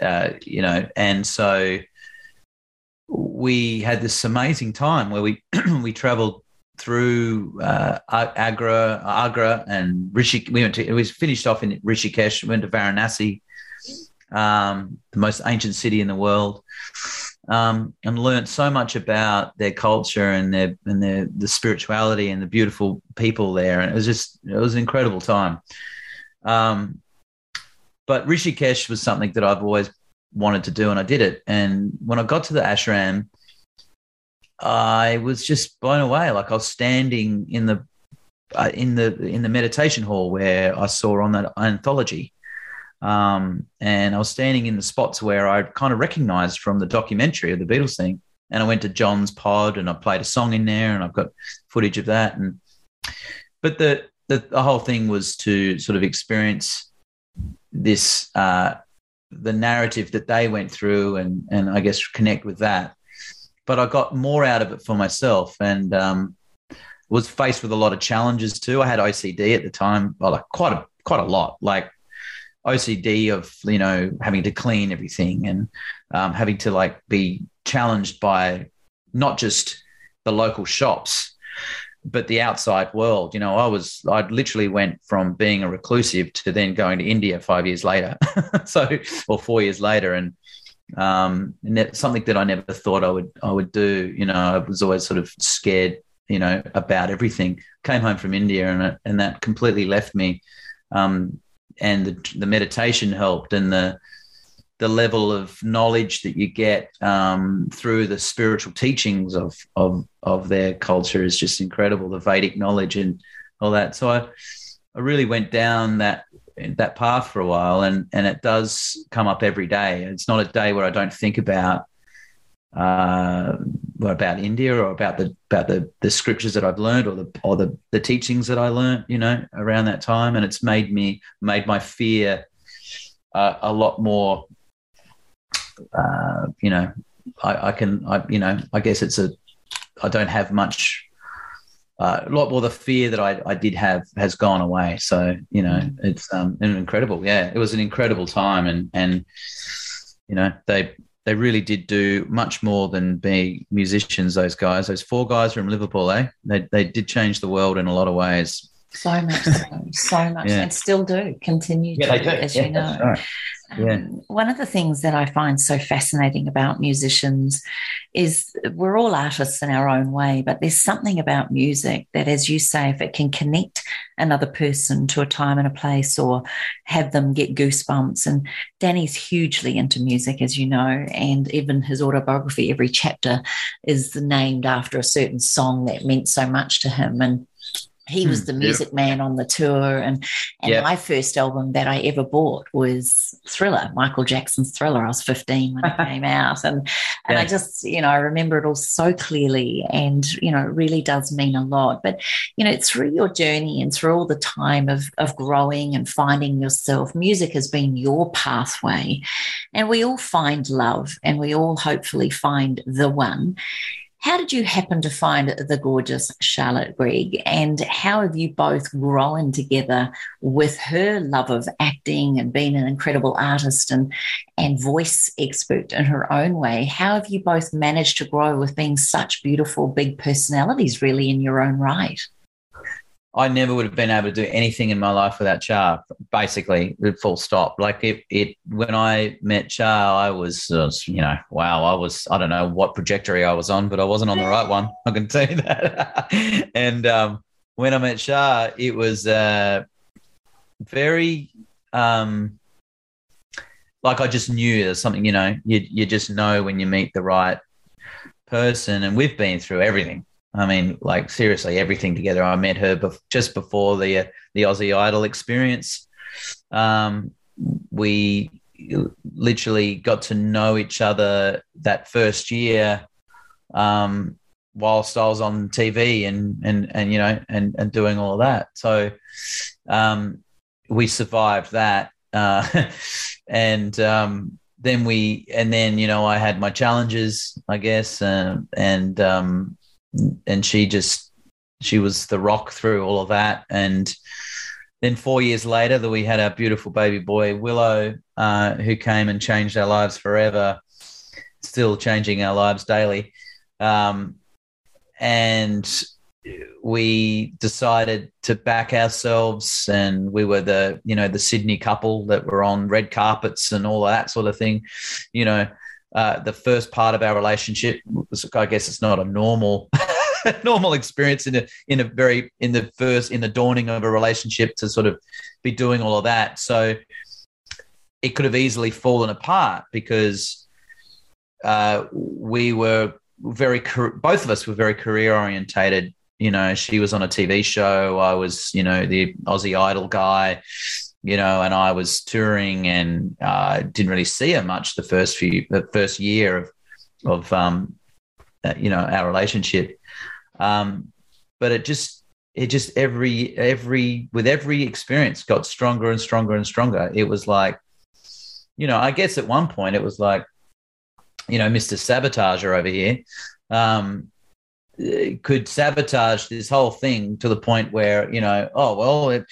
[SPEAKER 1] uh, you know, and so we had this amazing time where we we traveled through uh, Agra, Agra, and Rishi. We went to. It was finished off in Rishikesh. Went to Varanasi, um, the most ancient city in the world um, and learned so much about their culture and their and their the spirituality and the beautiful people there. And it was just it was an incredible time. Um, but Rishikesh was something that I've always wanted to do, and I did it. And when I got to the ashram, I was just blown away. Like I was standing in the uh, in the in the meditation hall where I saw on that anthology um, and I was standing in the spots where I kind of recognized from the documentary of the Beatles thing. And I went to John's pod and I played a song in there and I've got footage of that. And but the the, the whole thing was to sort of experience this uh, the narrative that they went through and and I guess connect with that. But I got more out of it for myself and um, was faced with a lot of challenges too. I had OCD at the time, well, like quite a quite a lot, like OCD of you know having to clean everything and um, having to like be challenged by not just the local shops but the outside world. You know, I was I literally went from being a reclusive to then going to India five years later, so or four years later, and um, something that I never thought I would I would do. You know, I was always sort of scared, you know, about everything. Came home from India, and and that completely left me. Um, and the the meditation helped, and the the level of knowledge that you get um, through the spiritual teachings of, of of their culture is just incredible. The Vedic knowledge and all that. So I, I really went down that that path for a while, and and it does come up every day. It's not a day where I don't think about uh, about India or about the about the the scriptures that I've learned or the or the the teachings that I learned, you know, around that time, and it's made me made my fear uh, a lot more uh, you know, I, I, can, I, you know, I guess it's a, I don't have much, uh, a lot more the fear that I, I did have has gone away. So, you know, it's um, incredible. Yeah, it was an incredible time. And, and, you know, they, they really did do much more than be musicians, those guys. Those four guys from Liverpool, eh? They, they did change the world in a lot of ways.
[SPEAKER 2] So much, so, so much, yeah. and still do continue yeah, to, do, as yeah, you know. Right. Yeah. Um, one of the things that I find so fascinating about musicians is we're all artists in our own way, but there's something about music that, as you say, if it can connect another person to a time and a place or have them get goosebumps. And Danny's hugely into music, as you know, and even his autobiography, every chapter is named after a certain song that meant so much to him. And he was hmm, the music yeah. man on the tour and and yeah. my first album that i ever bought was thriller michael jackson's thriller i was 15 when it came out and and yeah. i just you know i remember it all so clearly and you know it really does mean a lot but you know through your journey and through all the time of of growing and finding yourself music has been your pathway and we all find love and we all hopefully find the one how did you happen to find the gorgeous Charlotte Gregg? And how have you both grown together with her love of acting and being an incredible artist and, and voice expert in her own way? How have you both managed to grow with being such beautiful, big personalities, really, in your own right?
[SPEAKER 1] I never would have been able to do anything in my life without Char. Basically, full stop. Like it, it when I met Char, I was, uh, you know, wow, I was, I don't know what trajectory I was on, but I wasn't on the right one. I can tell you that. and um, when I met Char, it was uh, very, um, like I just knew there's something, you know, you you just know when you meet the right person, and we've been through everything I mean, like seriously, everything together. I met her just before the uh, the Aussie Idol experience. Um, we literally got to know each other that first year, um, whilst I was on TV and and and you know and and doing all that. So um, we survived that, uh, and um, then we and then you know I had my challenges, I guess, uh, and um, and she just she was the rock through all of that. And then four years later that we had our beautiful baby boy willow uh, who came and changed our lives forever still changing our lives daily. Um, and we decided to back ourselves and we were the you know the sydney couple that were on red carpets and all that sort of thing you know uh, the first part of our relationship was, I guess it's not a normal normal experience in a in a very in the first in the dawning of a relationship to sort of be doing all of that. So it could have easily fallen apart because uh, we were very both of us were very career orientated. You know, she was on a TV show. I was, you know, the Aussie Idol guy you know, and I was touring and uh, didn't really see her much the first few, the first year of, of um, uh, you know, our relationship. Um, but it just, it just every every with every experience got stronger and stronger and stronger. It was like, you know, I guess at one point it was like, you know, Mister Sabotager over here. Um, could sabotage this whole thing to the point where you know oh well it,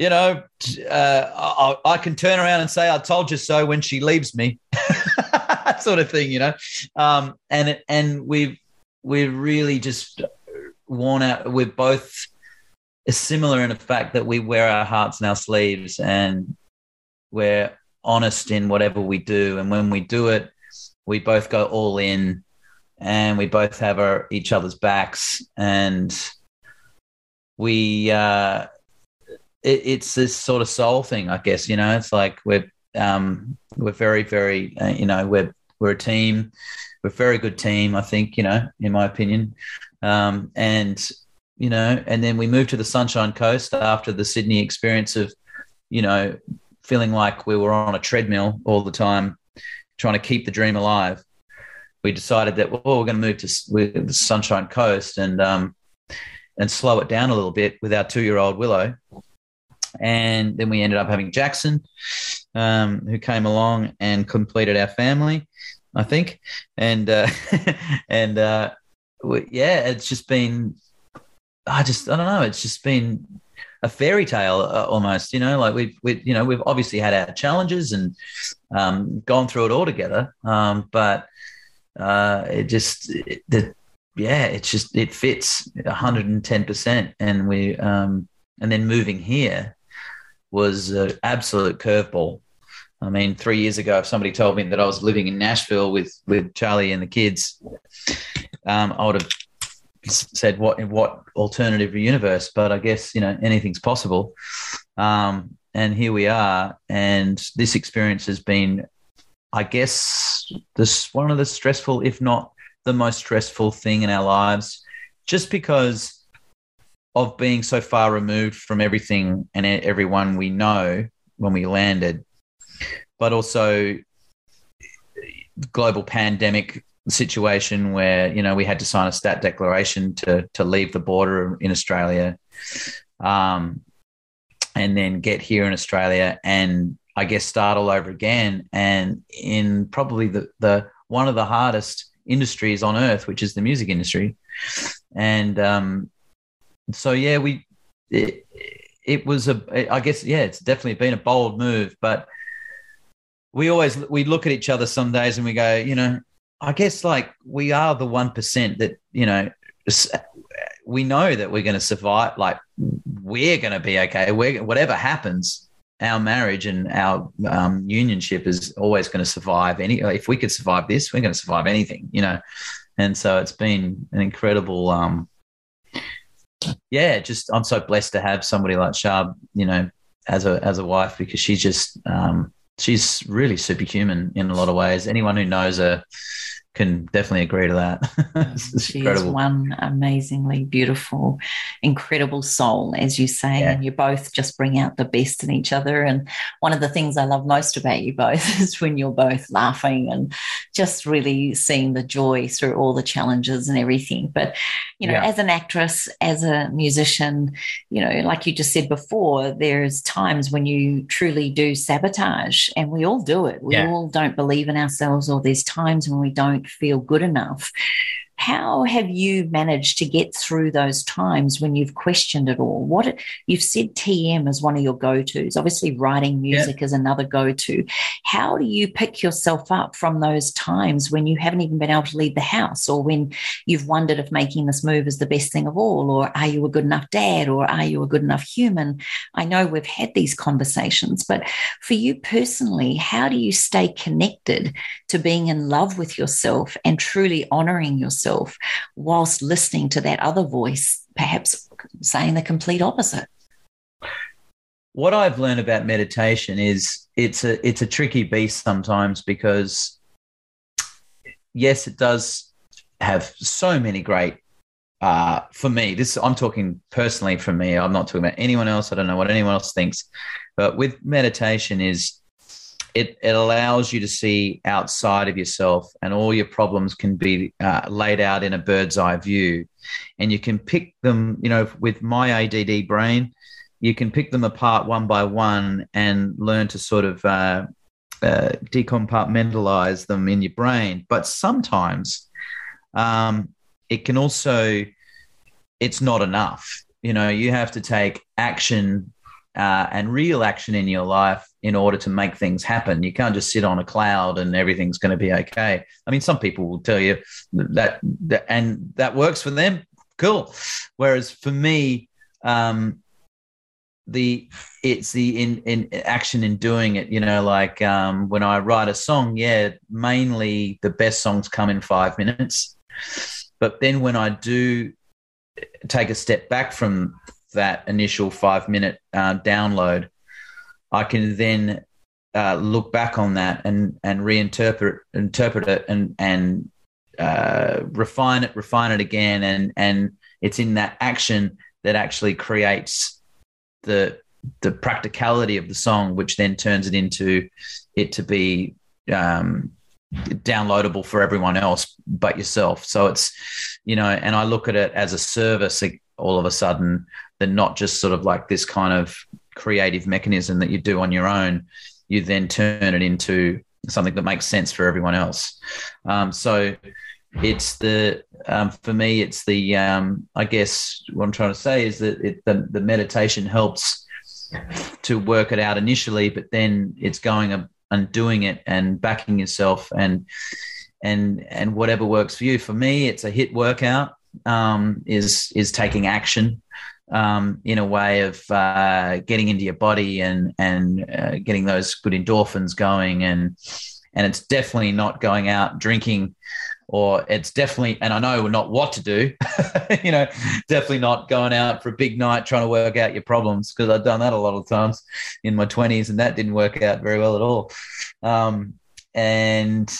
[SPEAKER 1] you know uh, I, I, can turn around and say i told you so when she leaves me. Sort of thing you know. Um, and and we've we're really just worn out we're both similar in the fact that we wear our hearts in our sleeves and we're honest in whatever we do. And when we do it we both go all in and we both have our each other's backs. And we uh it, it's this sort of soul thing i guess you know? It's like we're um we're very very uh, you know we're we're a team. We're a very good team i think you know in my opinion. Um and you know and then we moved to the sunshine coast after the sydney experience of you know feeling like we were on a treadmill all the time trying to keep the dream alive. We decided that well, we're going to move to the Sunshine Coast and um, and slow it down a little bit with our two year old Willow. And then we ended up having Jackson, um, who came along and completed our family, I think. And uh, and uh, we, yeah, it's just been, I just I don't know, it's just been a fairy tale uh, almost. You know, like we've we you know we've obviously had our challenges and um, gone through it all together, um, but uh, it just it, the yeah, it's just it fits 110 percent, and we um, and then moving here was an absolute curveball. I mean, three years ago, if somebody told me that I was living in Nashville with with Charlie and the kids, um, I would have said what what alternative universe. But I guess you know anything's possible. Um, and here we are, and this experience has been I guess this one of the stressful, if not the most stressful thing in our lives, just because of being so far removed from everything and everyone we know when we landed, but also global pandemic situation where you know we had to sign a stat declaration to to leave the border in Australia, um, and then get here in Australia and I guess, start all over again. And in probably the, the one of the hardest industries on earth, which is the music industry. And um, so, yeah, we, it, it was a, I guess, yeah, it's definitely been a bold move, but we always, we look at each other some days and we go, you know, I guess like we are the 1% that, you know, we know that we're going to survive. Like we're going to be okay. We're, whatever happens, our marriage and our um, unionship is always going to survive any if we could survive this we're going to survive anything you know and so it's been an incredible um yeah just i'm so blessed to have somebody like shab you know as a as a wife because she's just um she's really superhuman in a lot of ways. Anyone who knows her can definitely agree to that.
[SPEAKER 2] Mm, she incredible. is one amazingly beautiful, incredible soul, as you say, yeah. and you both just bring out the best in each other. And one of the things I love most about you both is when you're both laughing and just really seeing the joy through all the challenges and everything. But you know, yeah. as an actress, as a musician, you know, like you just said before, there's times when you truly do sabotage, and we all do it. We yeah. all don't believe in ourselves, or there's times when we don't don't feel good enough. How have you managed to get through those times when you've questioned it all? What you've said TM is one of your go-tos. Obviously, writing music yeah. is another go-to. How do you pick yourself up from those times when you haven't even been able to leave the house, or when you've wondered if making this move is the best thing of all, or are you a good enough dad, or are you a good enough human? I know we've had these conversations, but for you personally, how do you stay connected to being in love with yourself and truly honoring yourself? Yourself whilst listening to that other voice, perhaps saying the complete opposite.
[SPEAKER 1] What I've learned about meditation is it's a it's a tricky beast sometimes because yes, it does have so many great uh, for me, this I'm talking personally for me. I'm not talking about anyone else. I don't know what anyone else thinks, but with meditation is it, it allows you to see outside of yourself and all your problems can be uh, laid out in a bird's eye view. And you can pick them you know with my ADD brain you can pick them apart one by one and learn to sort of uh, uh, decompartmentalize them in your brain. But sometimes um, it can also it's not enough. You know you have to take action uh, and real action in your life in order to make things happen. You can't just sit on a cloud and everything's going to be okay. I mean, some people will tell you that, that and that works for them. Cool. Whereas for me, um, the it's the in in action in doing it. You know, like um, when I write a song, yeah, mainly the best songs come in five minutes. But then when I do take a step back from that initial five minute uh, download, I can then uh, look back on that and and reinterpret interpret it and and uh, refine it, refine it again, and and it's in that action that actually creates the the practicality of the song, which then turns it into it to be um, downloadable for everyone else but yourself. So it's you know, and I look at it as a service all of a sudden, than not just sort of like this kind of creative mechanism that you do on your own, you then turn it into something that makes sense for everyone else. Um, so it's the um, for me, it's the um, I guess what I'm trying to say is that it, the the meditation helps to work it out initially, but then it's going and doing it and backing yourself and and and whatever works for you. For me, it's a HIIT workout. Um, is is taking action um, in a way of uh, getting into your body and and uh, getting those good endorphins going. And and it's definitely not going out drinking or it's definitely and I know not what to do you know definitely not going out for a big night trying to work out your problems because I've done that a lot of times in my 20s and that didn't work out very well at all. Um, and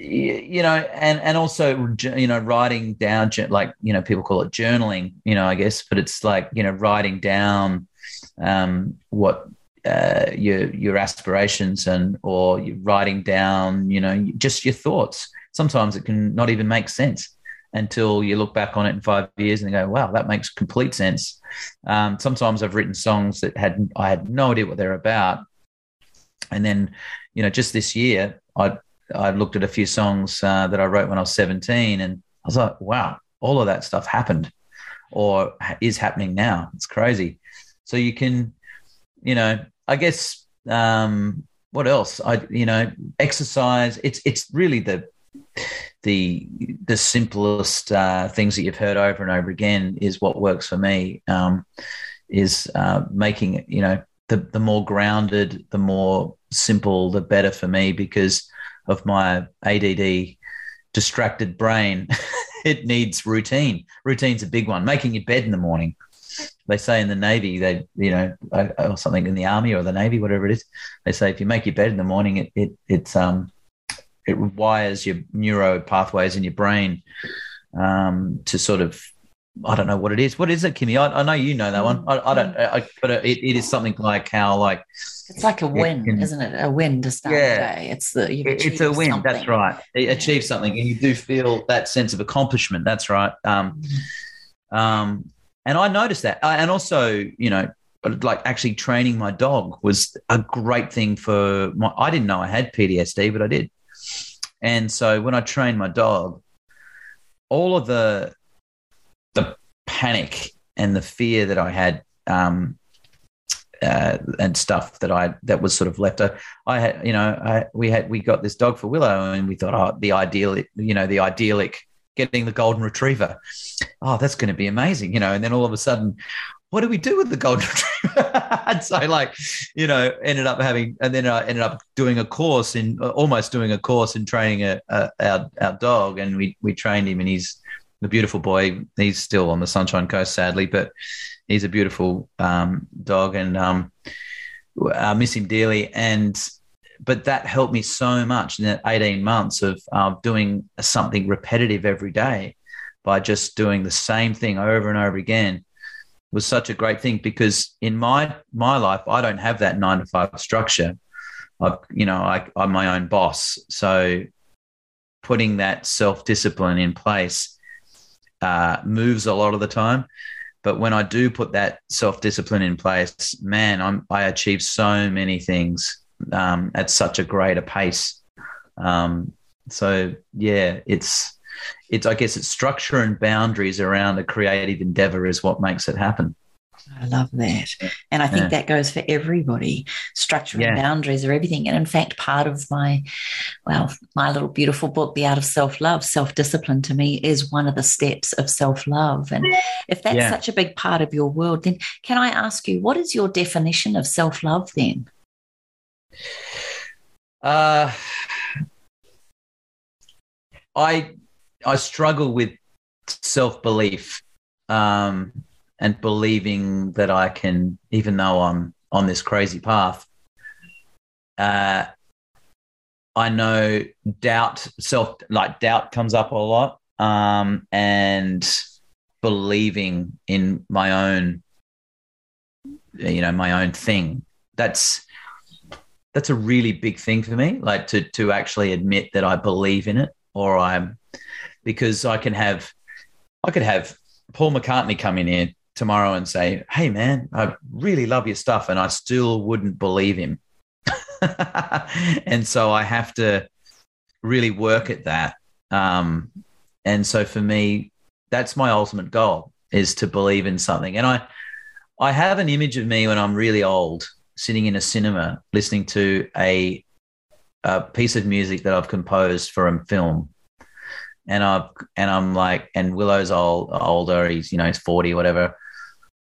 [SPEAKER 1] you know, and and also you know writing down like you know people call it journaling, you know, I guess, but it's like you know writing down um, what uh, your your aspirations and or writing down you know just your thoughts. Sometimes it can not even make sense until you look back on it in five years and go, wow, that makes complete sense. Um, sometimes I've written songs that had I had no idea what they're about, and then you know just this year I I looked at a few songs uh, that I wrote when I was 17 and I was like, wow, all of that stuff happened or is happening now. It's crazy. So you can, you know, I guess, um, what else? I, you know, exercise. It's, it's really the, the, the simplest uh, things that you've heard over and over again is what works for me. Um, is uh, making, it, you know, the, the more grounded, the more simple, the better for me because of my ADD distracted brain, it needs routine. Routine's a big one. Making your bed in the morning. They say in the Navy, they, you know, or something in the Army or the Navy, whatever it is, they say if you make your bed in the morning, it, it it's um, it wires your neuro pathways in your brain um, to sort of I don't know what it is. What is it, Kimmy? I, I know you know that one. I, I don't, I, but it, it is something like how like
[SPEAKER 2] it's like a win, isn't it? A win to start yeah, the day. It's the
[SPEAKER 1] it's a win. Something. That's right. Yeah. Achieve something, and you do feel that sense of accomplishment. That's right. Um, mm-hmm. um, and I noticed that, uh, and also, you know, like actually training my dog was a great thing for my. I didn't know I had PTSD, but I did. And so when I trained my dog, all of the panic and the fear that I had um, uh, and stuff that I that was sort of left. I, I had, you know, I, we had we got this dog for Willow, and we thought, oh, the ideal, you know, the idyllic getting the golden retriever. Oh, that's going to be amazing, you know. And then all of a sudden, what do we do with the golden retriever? and so, like, you know, ended up having, and then I ended up doing a course in almost doing a course in training a, a, our our dog, and we we trained him, and he's the beautiful boy. He's still on the Sunshine Coast, sadly, but he's a beautiful um, dog, and um, I miss him dearly. And but that helped me so much in that 18 months of doing something repetitive every day by just doing the same thing over and over again was such a great thing because in my my life I don't have that nine to five structure. I've, you know, I, I'm my own boss. So putting that self discipline in place uh, moves a lot of the time. But when I do put that self discipline in place, man, I'm, I achieve so many things um, at such a greater pace. Um, so yeah, it's it's I guess it's structure and boundaries around a creative endeavor is what makes it happen.
[SPEAKER 2] I love that. And I think yeah. that goes for everybody. Structure yeah. and boundaries are everything. And in fact, part of my, well, my little beautiful book, The Art of Self Love, self discipline to me is one of the steps of self love. And if that's yeah. such a big part of your world, then can I ask you, what is your definition of self love then?
[SPEAKER 1] Uh, I I struggle with self belief. Um, and believing that I can, even though I'm on this crazy path, uh, I know doubt, self like doubt comes up a lot, um, and believing in my own, you know, my own thing. That's that's a really big thing for me. Like to to actually admit that I believe in it, or I'm because I can have, I could have Paul McCartney come in here tomorrow and say, Hey, man, I really love your stuff. And I still wouldn't believe him. and so I have to really work at that. Um, and so for me, that's my ultimate goal is to believe in something. And I, I have an image of me when I'm really old, sitting in a cinema, listening to a, a piece of music that I've composed for a film and I and I'm like, and Willow's old, older. He's you know he's forty, whatever.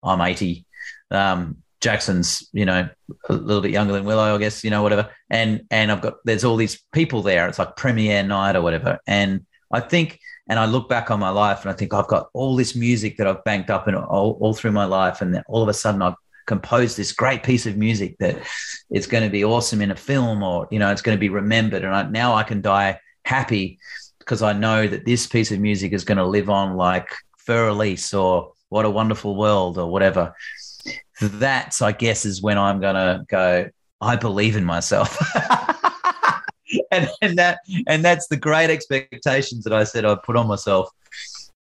[SPEAKER 1] I'm 80. Um, Jackson's, you know, a little bit younger than Willow, I guess, you know, whatever. And and I've got there's all these people there. It's like premiere night or whatever. And I think, and I look back on my life and I think I've got all this music that I've banked up in all, all through my life, and all of a sudden I've composed this great piece of music that it's going to be awesome in a film, or you know, it's going to be remembered. And I, now I can die happy because I know that this piece of music is going to live on like Fur Elise or what a wonderful world or whatever. That's, I guess, is when I'm going to go, I believe in myself. and, and that and that's the great expectations that I said I put on myself.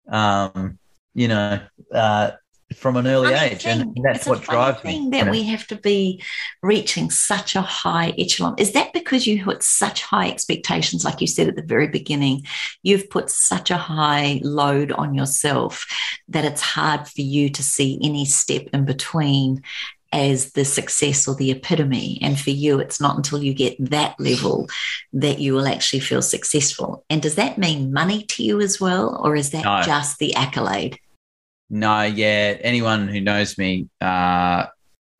[SPEAKER 1] Um, you know, uh, from an early age, thing. and that's
[SPEAKER 2] it's
[SPEAKER 1] what drives
[SPEAKER 2] thing
[SPEAKER 1] me.
[SPEAKER 2] That we have to be reaching such a high echelon. Is that because you put such high expectations, like you said at the very beginning? You've put such a high load on yourself that it's hard for you to see any step in between as the success or the epitome. And for you, it's not until you get that level that you will actually feel successful. And does that mean money to you as well, or is that no. just the accolade?
[SPEAKER 1] No, yeah. Anyone who knows me, uh,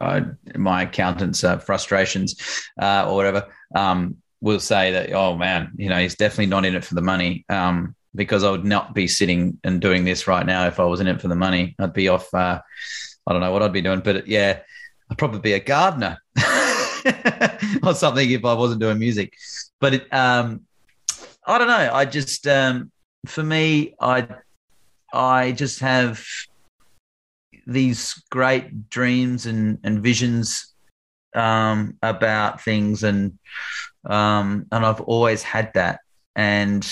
[SPEAKER 1] uh, my accountant's uh, frustrations uh, or whatever, um, will say that, oh man, you know, he's definitely not in it for the money. Um, because I would not be sitting and doing this right now if I was in it for the money. I'd be off. Uh, I don't know what I'd be doing, but yeah, I'd probably be a gardener or something if I wasn't doing music. But it, um, I don't know. I just, um, for me, I I just have these great dreams and, and visions um, about things, and um, and I've always had that. And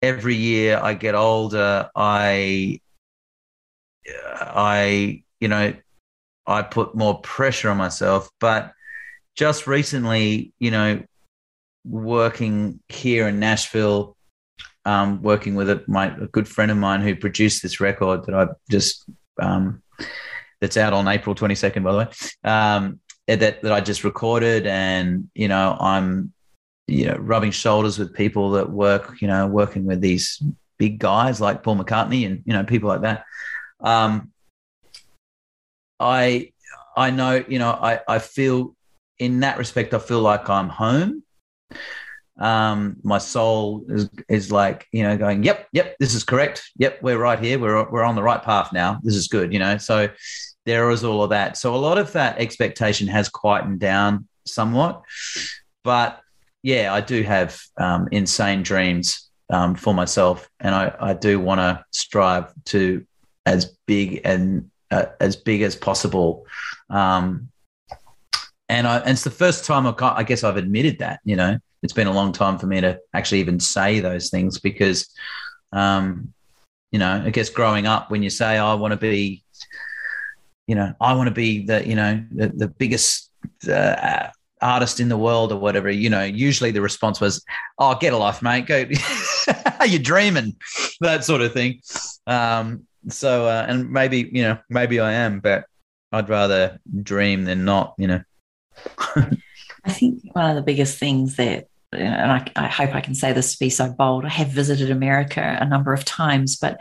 [SPEAKER 1] every year I get older, I I you know I put more pressure on myself. But just recently, you know, working here in Nashville um, working with a, my, a good friend of mine who produced this record that I just um, that's out on April 22nd, by the way, um, that, that I just recorded. And, you know, I'm, you know, rubbing shoulders with people that work, you know, working with these big guys like Paul McCartney and, you know, people like that. Um, I, I know, you know, I, I feel in that respect, I feel like I'm home um, my soul is, is like you know going yep yep this is correct. Yep we're right here. We're, we're on the right path now. This is good you know. So there is all of that. So a lot of that expectation has quietened down somewhat. But yeah i do have um, insane dreams um, for myself. And i, I do want to strive to as big and uh, as big as possible. Um, and I, and it's the first time I, I guess I've admitted that. You know, it's been a long time for me to actually even say those things because, um, you know, I guess growing up when you say I want to be, you know, I want to be the you know the, the biggest. Uh, artist in the world or whatever, you know, usually the response was, "Oh, get a life, mate. Go, you're dreaming," that sort of thing. Um, so, uh, and maybe you know, maybe I am, but I'd rather dream than not. You know.
[SPEAKER 2] I think one of the biggest things that and I, I, hope I can say this to be so bold. I have visited America a number of times, but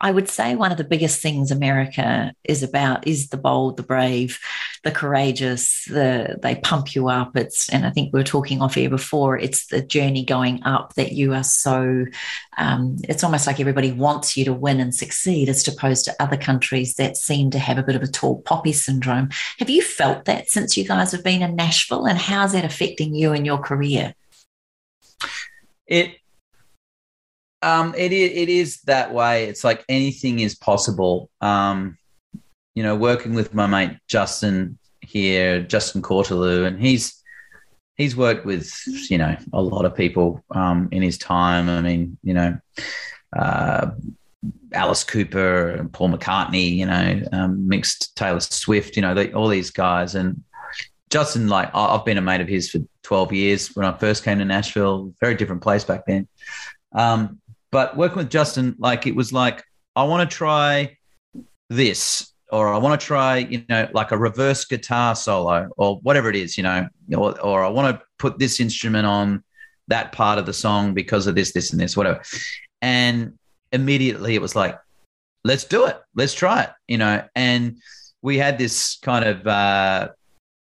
[SPEAKER 2] I would say one of the biggest things America is about is the bold, the brave, the courageous. The they pump you up. It's and I think we were talking off air before. It's the journey going up that you are so. Um, it's almost like everybody wants you to win and succeed, as opposed to other countries that seem to have a bit of a tall poppy syndrome. Have you felt that since you guys have been in Nashville, and how's that affecting you and your career?
[SPEAKER 1] It um it it is that way. It's like anything is possible. Um, you know, working with my mate Justin here, Justin Cortelyou, and he's he's worked with you know a lot of people um, in his time. I mean, you know, uh, Alice Cooper and Paul McCartney. You know, um, mixed Taylor Swift. You know, all these guys and Justin. Like I've been a mate of his for 12 years when I first came to Nashville, very different place back then. Um, but working with Justin, like it was like, I want to try this, or I want to try, you know, like a reverse guitar solo, or whatever it is, you know, or, or I want to put this instrument on that part of the song because of this, this, and this, whatever. And immediately it was like, let's do it, let's try it, you know. And we had this kind of uh,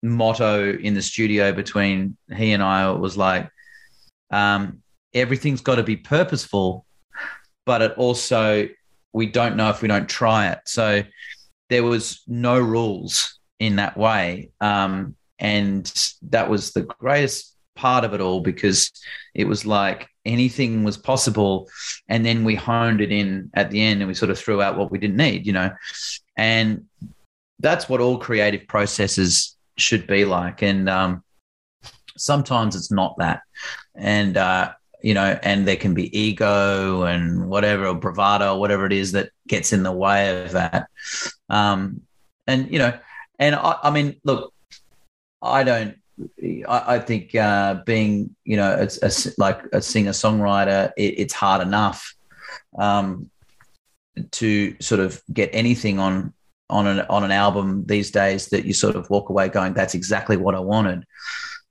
[SPEAKER 1] motto in the studio between he and I was like, um, everything's got to be purposeful, but it also, we don't know if we don't try it. So there was no rules in that way. Um, and that was the greatest part of it all because it was like anything was possible. And then we honed it in at the end and we sort of threw out what we didn't need, you know. And that's what all creative processes should be like. And um, sometimes it's not that. And, uh, you know, and there can be ego and whatever, or bravado, or whatever it is that gets in the way of that. Um, and, you know, and I, I mean, look, I don't, I, think uh, being, you know, a, a, like a singer songwriter, it, it's hard enough um, to sort of get anything on on an on an album these days that you sort of walk away going, "That's exactly what I wanted."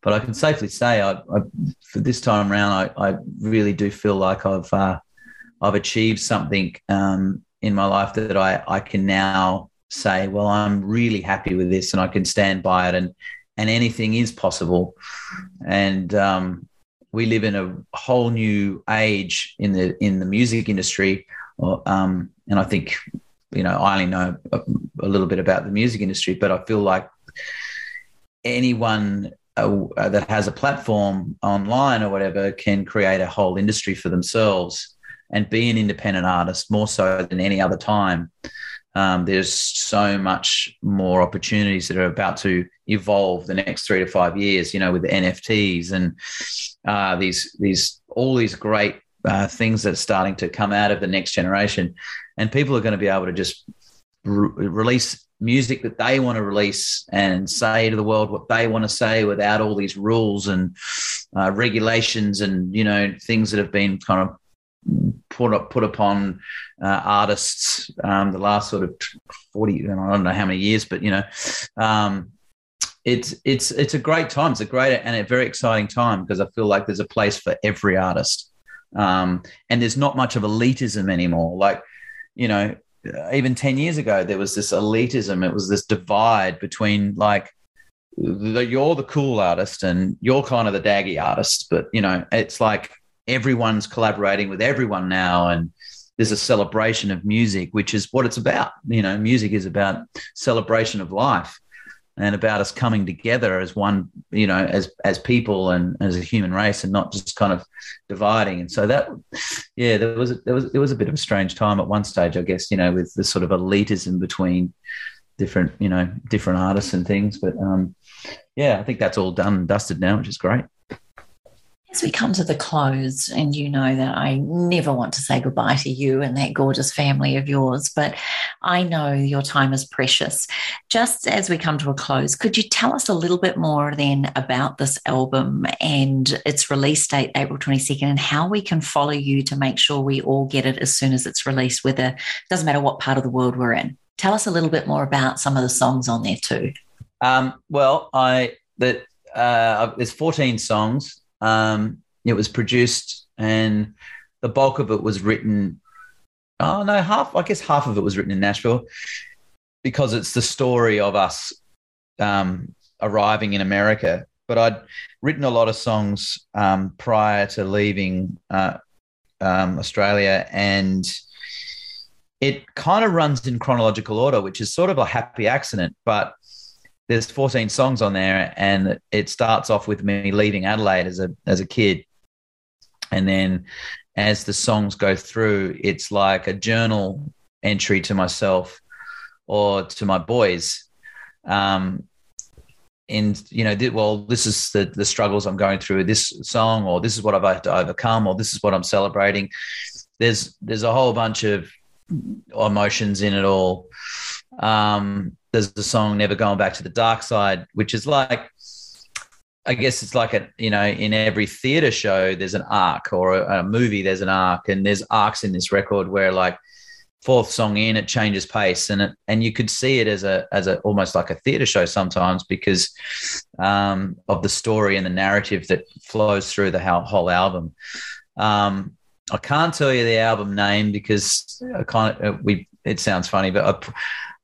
[SPEAKER 1] But I can safely say, I, I for this time around, I, I, really do feel like I've uh, I've achieved something um, in my life that I I can now say, well, I'm really happy with this, and I can stand by it, and and anything is possible, and um, we live in a whole new age in the in the music industry, um, and I think you know, I only know a, a, little bit about the music industry, but I feel like anyone uh, that has a platform online or whatever can create a whole industry for themselves and be an independent artist more so than any other time. Um, there's so much more opportunities that are about to evolve the next three to five years. You know, with NFTs and uh, these these all these great uh, things that are starting to come out of the next generation and people are going to be able to just re- release music that they want to release and say to the world what they want to say without all these rules and uh, regulations and you know things that have been kind of put up, put upon uh, artists um, the last sort of 40 I don't know how many years but you know um, it's it's it's a great time. It's a great and a very exciting time because I feel like there's a place for every artist. Um, and there's not much of elitism anymore. Like you know, even 10 years ago, there was this elitism. It was this divide between like, the, you're the cool artist and you're kind of the daggy artist. But, you know, it's like everyone's collaborating with everyone now. And there's a celebration of music, which is what it's about. You know, music is about celebration of life and about us coming together as one, you know, as as people and as a human race, and not just kind of dividing. And so that, yeah, there was a, there was it was a bit of a strange time at one stage, I guess, you know, with the sort of elitism between different you know different artists and things. But um, yeah, I think that's all done and dusted now, which is great.
[SPEAKER 2] As we come to the close, and you know that I never want to say goodbye to you and that gorgeous family of yours, but I know your time is precious. Just as we come to a close, could you tell us a little bit more then about this album and its release date, April 22nd, and how we can follow you to make sure we all get it as soon as it's released, whether it doesn't matter what part of the world we're in? Tell us a little bit more about some of the songs on there too.
[SPEAKER 1] Um, well, I that uh, there's 14 songs um, it was produced, and the bulk of it was written. Oh no, half. I guess half of it was written in Nashville because it's the story of us um, arriving in America. But I'd written a lot of songs um, prior to leaving uh, um, Australia, and it kind of runs in chronological order, which is sort of a happy accident. But there's 14 songs on there, and it starts off with me leaving Adelaide as a as a kid, and then as the songs go through, it's like a journal entry to myself or to my boys. Um, and you know, well, this is the the struggles I'm going through with this song, or this is what I've had to overcome, or this is what I'm celebrating. There's there's a whole bunch of emotions in it all. Um, there's the song "Never Going Back to the Dark Side," which is like, I guess it's like a you know, in every theater show there's an arc, or a, a movie there's an arc, and there's arcs in this record where like fourth song in it changes pace and it and you could see it as a as a almost like a theater show sometimes because um, of the story and the narrative that flows through the whole, album. Um, i can't tell you the album name because i kind of uh, we it sounds funny but I,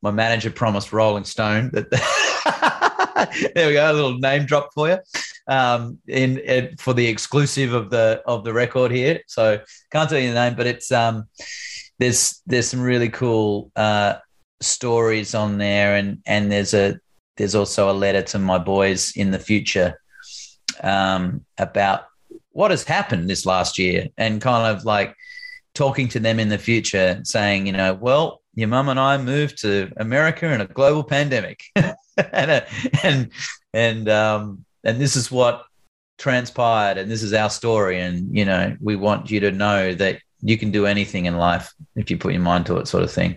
[SPEAKER 1] my manager promised Rolling Stone that. there we go, a little name drop for you, um, in, in, for the exclusive of the of the record here. So can't tell you the name, but it's um, there's there's some really cool uh, stories on there, and and there's a there's also a letter to my boys in the future um, about what has happened this last year, and kind of like talking to them in the future, saying, you know, well, your mum and I moved to America in a global pandemic, and and and um, and this is what transpired, and this is our story, and you know we want you to know that you can do anything in life if you put your mind to it, sort of thing.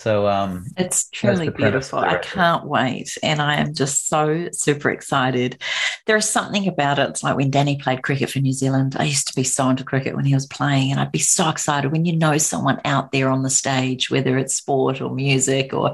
[SPEAKER 1] So um,
[SPEAKER 2] it's truly beautiful. I can't wait. And I am just so super excited. There is something about it. It's like when Danny played cricket for New Zealand. I used to be so into cricket when he was playing, and I'd be so excited when you know someone out there on the stage, whether it's sport or music or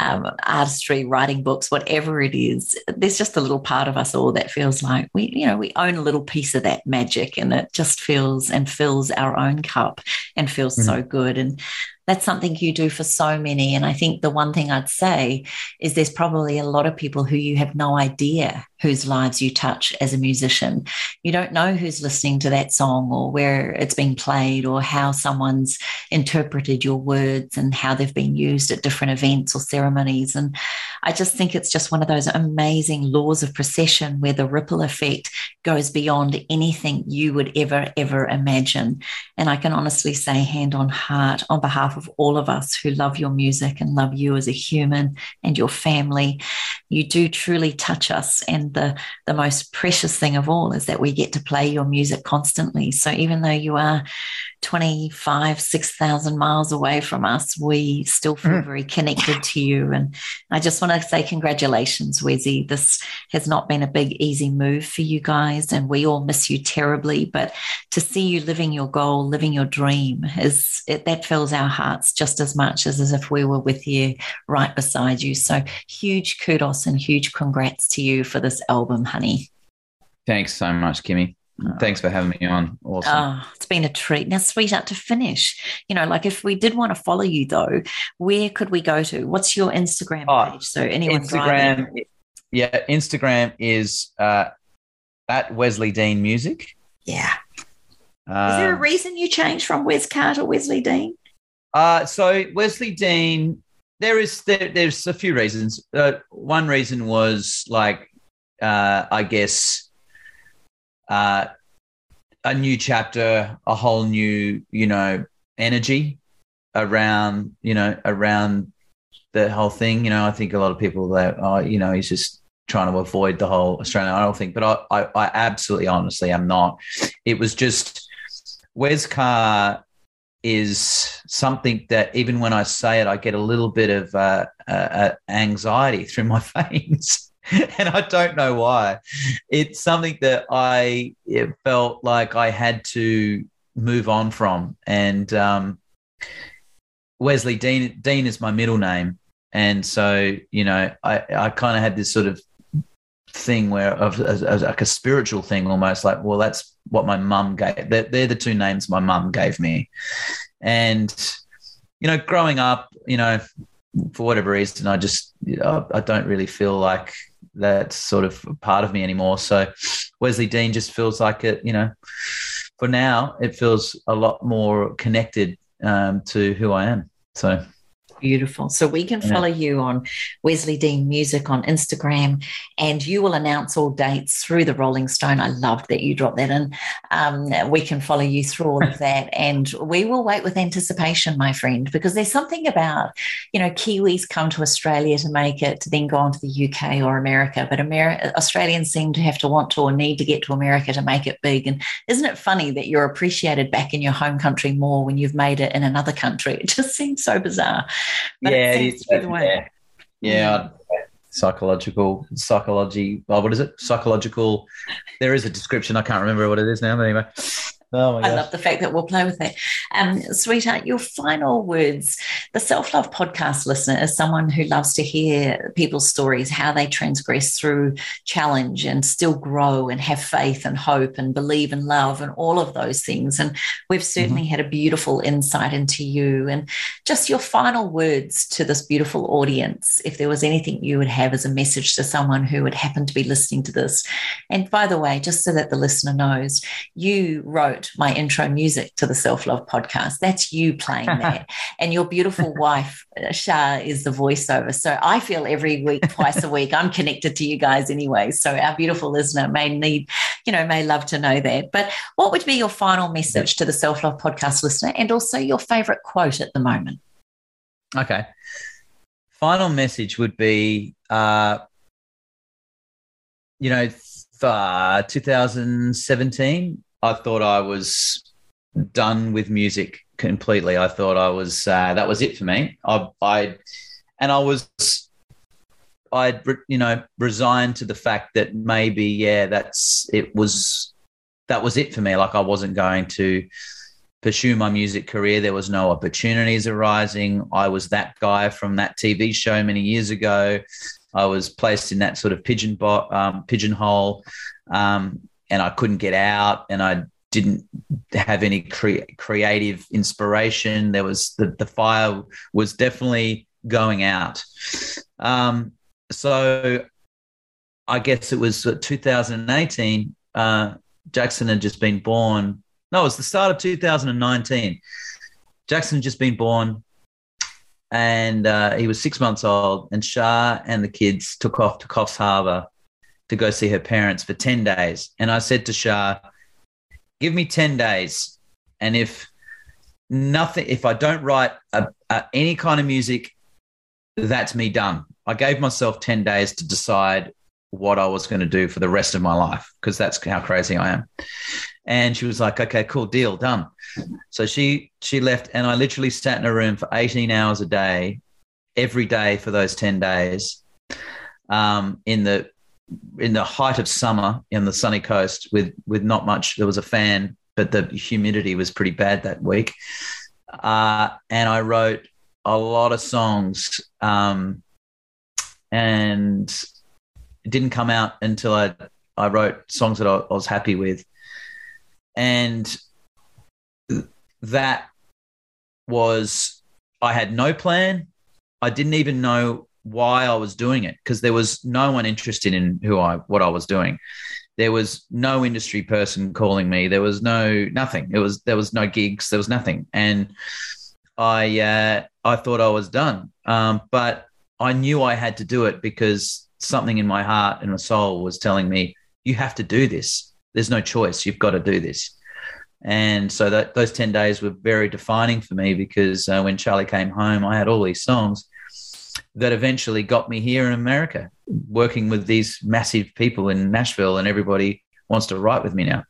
[SPEAKER 2] um, artistry, writing books, whatever it is. There's just a little part of us all that feels like we, you know, we own a little piece of that magic, and it just feels and fills our own cup and feels mm-hmm. so good. And that's something you do for so many. And I think the one thing I'd say is there's probably a lot of people who you have no idea whose lives you touch as a musician. You don't know who's listening to that song or where it's being played or how someone's interpreted your words and how they've been used at different events or ceremonies. And I just think it's just one of those amazing laws of precession where the ripple effect goes beyond anything you would ever, ever imagine. And I can honestly say, hand on heart, on behalf of all of us who love your music and love you as a human and your family, you do truly touch us. And the, the most precious thing of all is that we get to play your music constantly. So even though you are 25, 6,000 miles away from us, we still feel mm. very connected to you. And I just want to say congratulations, Wezzy. This has not been a big, easy move for you guys, and we all miss you terribly. But to see you living your goal, living your dream, is it, that fills our hearts just as much as, as if we were with you right beside you. So huge kudos and huge congrats to you for this album, honey.
[SPEAKER 1] Thanks so much, Kimmy. Thanks for having me on. Awesome.
[SPEAKER 2] Oh, it's been a treat. Now, sweetheart, to finish, you know, like if we did want to follow you though, where could we go to? What's your Instagram oh, page? So anyone Instagram, driving?
[SPEAKER 1] yeah, Instagram is uh, at Wesley Dean Music.
[SPEAKER 2] Yeah. Is there a um, reason you changed from Wes Carter Wesley Dean?
[SPEAKER 1] Uh, so Wesley Dean, there is there, there's a few reasons. Uh, one reason was like, uh, I guess uh, a new chapter, a whole new, you know, energy around, you know, around the whole thing. You know, I think a lot of people that, oh, you know, he's just trying to avoid the whole Australian Idol thing, but I, I, I absolutely, honestly, I'm not. It was just Wes Carr is something that even when I say it, I get a little bit of uh, uh, uh anxiety through my veins. and I don't know why. It's something that I felt like I had to move on from. And um, Wesley Dean Dean is my middle name, and so you know I I kind of had this sort of thing where of, like a spiritual thing almost like well that's what my mum gave they're, they're the two names my mum gave me and you know growing up you know for whatever reason i just i don't really feel like that's sort of part of me anymore. So wesley dean just feels like it you know for now it feels a lot more connected um, to who i am. So
[SPEAKER 2] Beautiful. So we can follow yeah. you on Wesley Dean Music on Instagram, and you will announce all dates through the Rolling Stone. I loved that you dropped that in. Um, we can follow you through all of that, and we will wait with anticipation, my friend, because there's something about you know Kiwis come to Australia to make it, to then go on to the UK or America, but Australians seem to have to want to or need to get to America to make it big. And isn't it funny that you're appreciated back in your home country more when you've made it in another country? It just seems so bizarre.
[SPEAKER 1] But yeah, it seems to be the way. Yeah. yeah. Mm. Psychological psychology. Oh, what is it? Psychological. There is a description. I can't remember what it is now. But anyway,
[SPEAKER 2] Oh I love the fact that we'll play with it. Um, sweetheart, your final words. The Self Love Podcast listener is someone who loves to hear people's stories, how they transgress through challenge and still grow and have faith and hope and believe in love and all of those things. And we've certainly mm-hmm. had a beautiful insight into you. And just your final words to this beautiful audience, if there was anything you would have as a message to someone who would happen to be listening to this. And by the way, just so that the listener knows, you wrote wrote my intro music to the Self Love podcast. That's you playing that. and your beautiful wife, Char, is the voiceover. So I feel every week, twice a week, I'm connected to you guys anyway. So our beautiful listener may need, you know, may love to know that. But what would be your final message to the Self Love podcast listener and also your favorite quote at the moment?
[SPEAKER 1] Okay. Final message would be, uh, you know, uh, 2017 I thought I was done with music completely. I thought I was uh, that was it for me. I, I and I was I you know resigned to the fact that maybe yeah that's it was that was it for me. Like I wasn't going to pursue my music career. There was no opportunities arising. I was that guy from that TV show many years ago. I was placed in that sort of pigeon bo- um, pigeonhole. Um, and I couldn't get out and I didn't have any cre- creative inspiration. There was the, the fire was definitely going out. Um, so I guess it was 2018. Uh, Jackson had just been born. No, it was the start of 2019. Jackson had just been born and uh, he was six months old. And Char and the kids took off to Coffs Harbour to go see her parents for 10 days. And I said to Char, give me 10 days. And if nothing, if I don't write a, a, any kind of music, that's me done. I gave myself 10 days to decide what I was going to do for the rest of my life because that's how crazy I am. And she was like, okay, cool, deal, done. So she she left and I literally sat in a room for 18 hours a day, every day for those 10 days. Um, in the in the height of summer in the sunny coast with with not much. There was a fan, but the humidity was pretty bad that week. Uh, and I wrote a lot of songs, um, and it didn't come out until I I wrote songs that I, I was happy with, and that was I had no plan. I didn't even know why I was doing it because there was no one interested in who I what I was doing. There was no industry person calling me. There was no nothing. It was there was no gigs. There was nothing, and I uh, I thought I was done. Um, but I knew I had to do it because something in my heart and my soul was telling me you have to do this. There's no choice. You've got to do this. And so that those ten days were very defining for me because uh, when Charlie came home, I had all these songs that eventually got me here in America, working with these massive people in Nashville, and everybody wants to write with me now.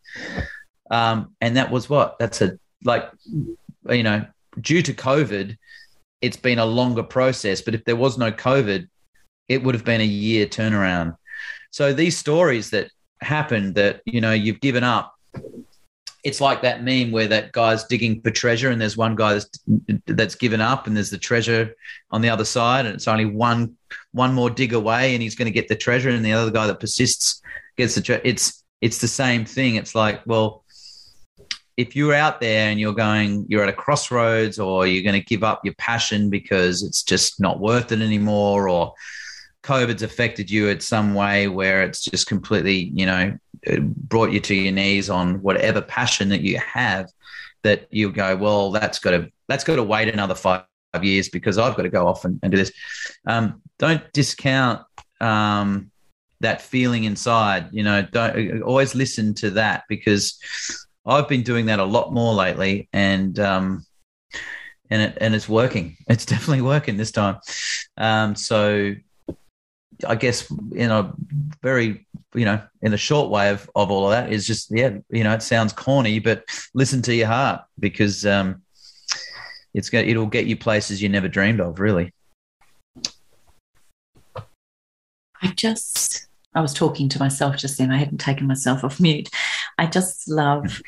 [SPEAKER 1] Um, and that was what? That's a like, you know, due to COVID, it's been a longer process. But if there was no COVID, it would have been a year turnaround. So these stories that happened that, you know, you've given up, it's like that meme where that guy's digging for treasure and there's one guy that's, that's given up and there's the treasure on the other side and it's only one one more dig away and he's going to get the treasure and the other guy that persists gets the treasure. It's it's the same thing. It's like, well, if you're out there and you're going, you're at a crossroads or you're going to give up your passion because it's just not worth it anymore or COVID's affected you in some way where it's just completely, you know, brought you to your knees on whatever passion that you have, that you go, well, that's got to that's got to wait another five years because I've got to go off and, and do this. Um, don't discount um, that feeling inside. You know, don't always listen to that because I've been doing that a lot more lately, and um, and it and it's working. It's definitely working this time. Um, so I guess in a very you know in the short way of, of all of that is just yeah you know it sounds corny but listen to your heart because um, it's going it'll get you places you never dreamed of really.
[SPEAKER 2] I just I was talking to myself just then I hadn't taken myself off mute. I just love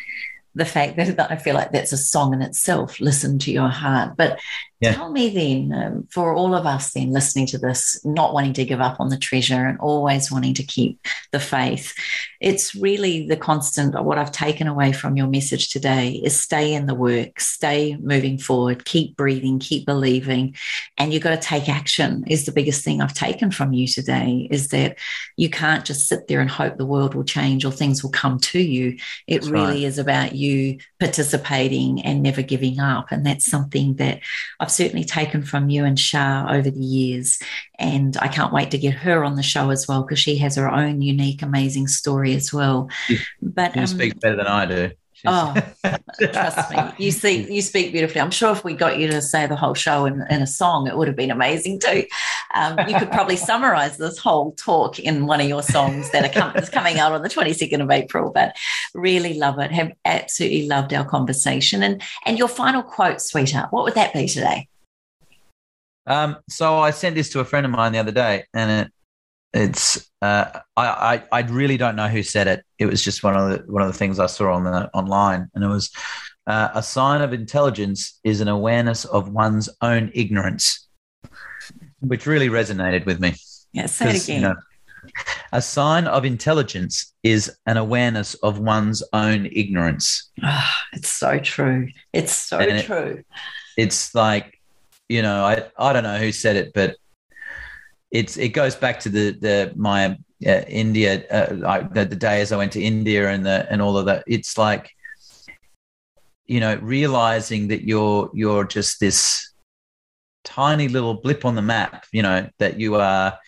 [SPEAKER 2] the fact that, that I feel like that's a song in itself. Listen to your heart. But yeah. tell me then, um, for all of us then listening to this, not wanting to give up on the treasure and always wanting to keep the faith, it's really the constant. What I've taken away from your message today is stay in the work, stay moving forward, keep breathing, keep believing, and you've got to take action. Is the biggest thing I've taken from you today is that you can't just sit there and hope the world will change or things will come to you. It that's really right. is about you participating and never giving up, and that's something that I've certainly taken from you and Char over the years. And I can't wait to get her on the show as well because she has her own unique, amazing story as well.
[SPEAKER 1] You, but you um, speak better than I do.
[SPEAKER 2] Oh, trust me, you see, you speak beautifully. I'm sure if we got you to say the whole show in, in a song, it would have been amazing too. Um, you could probably summarize this whole talk in one of your songs that are com- is coming out on the 22nd of April. But really love it. Have absolutely loved our conversation. And and your final quote, sweetheart, what would that be today?
[SPEAKER 1] Um, so I sent this to a friend of mine the other day, and it it's uh, I, I, I really don't know who said it. It was just one of the one of the things I saw on the online, and it was uh, a sign of intelligence is an awareness of one's own ignorance, which really resonated with me.
[SPEAKER 2] Yeah, say it again. You know,
[SPEAKER 1] a sign of intelligence is an awareness of one's own ignorance.
[SPEAKER 2] Oh, it's so true. It's so and true. It,
[SPEAKER 1] it's like, you know, I, I don't know who said it, but it's it goes back to the the my uh, India uh, I, the, the days I went to India and the and all of that. It's like you know realizing that you're you're just this tiny little blip on the map. You know that you are.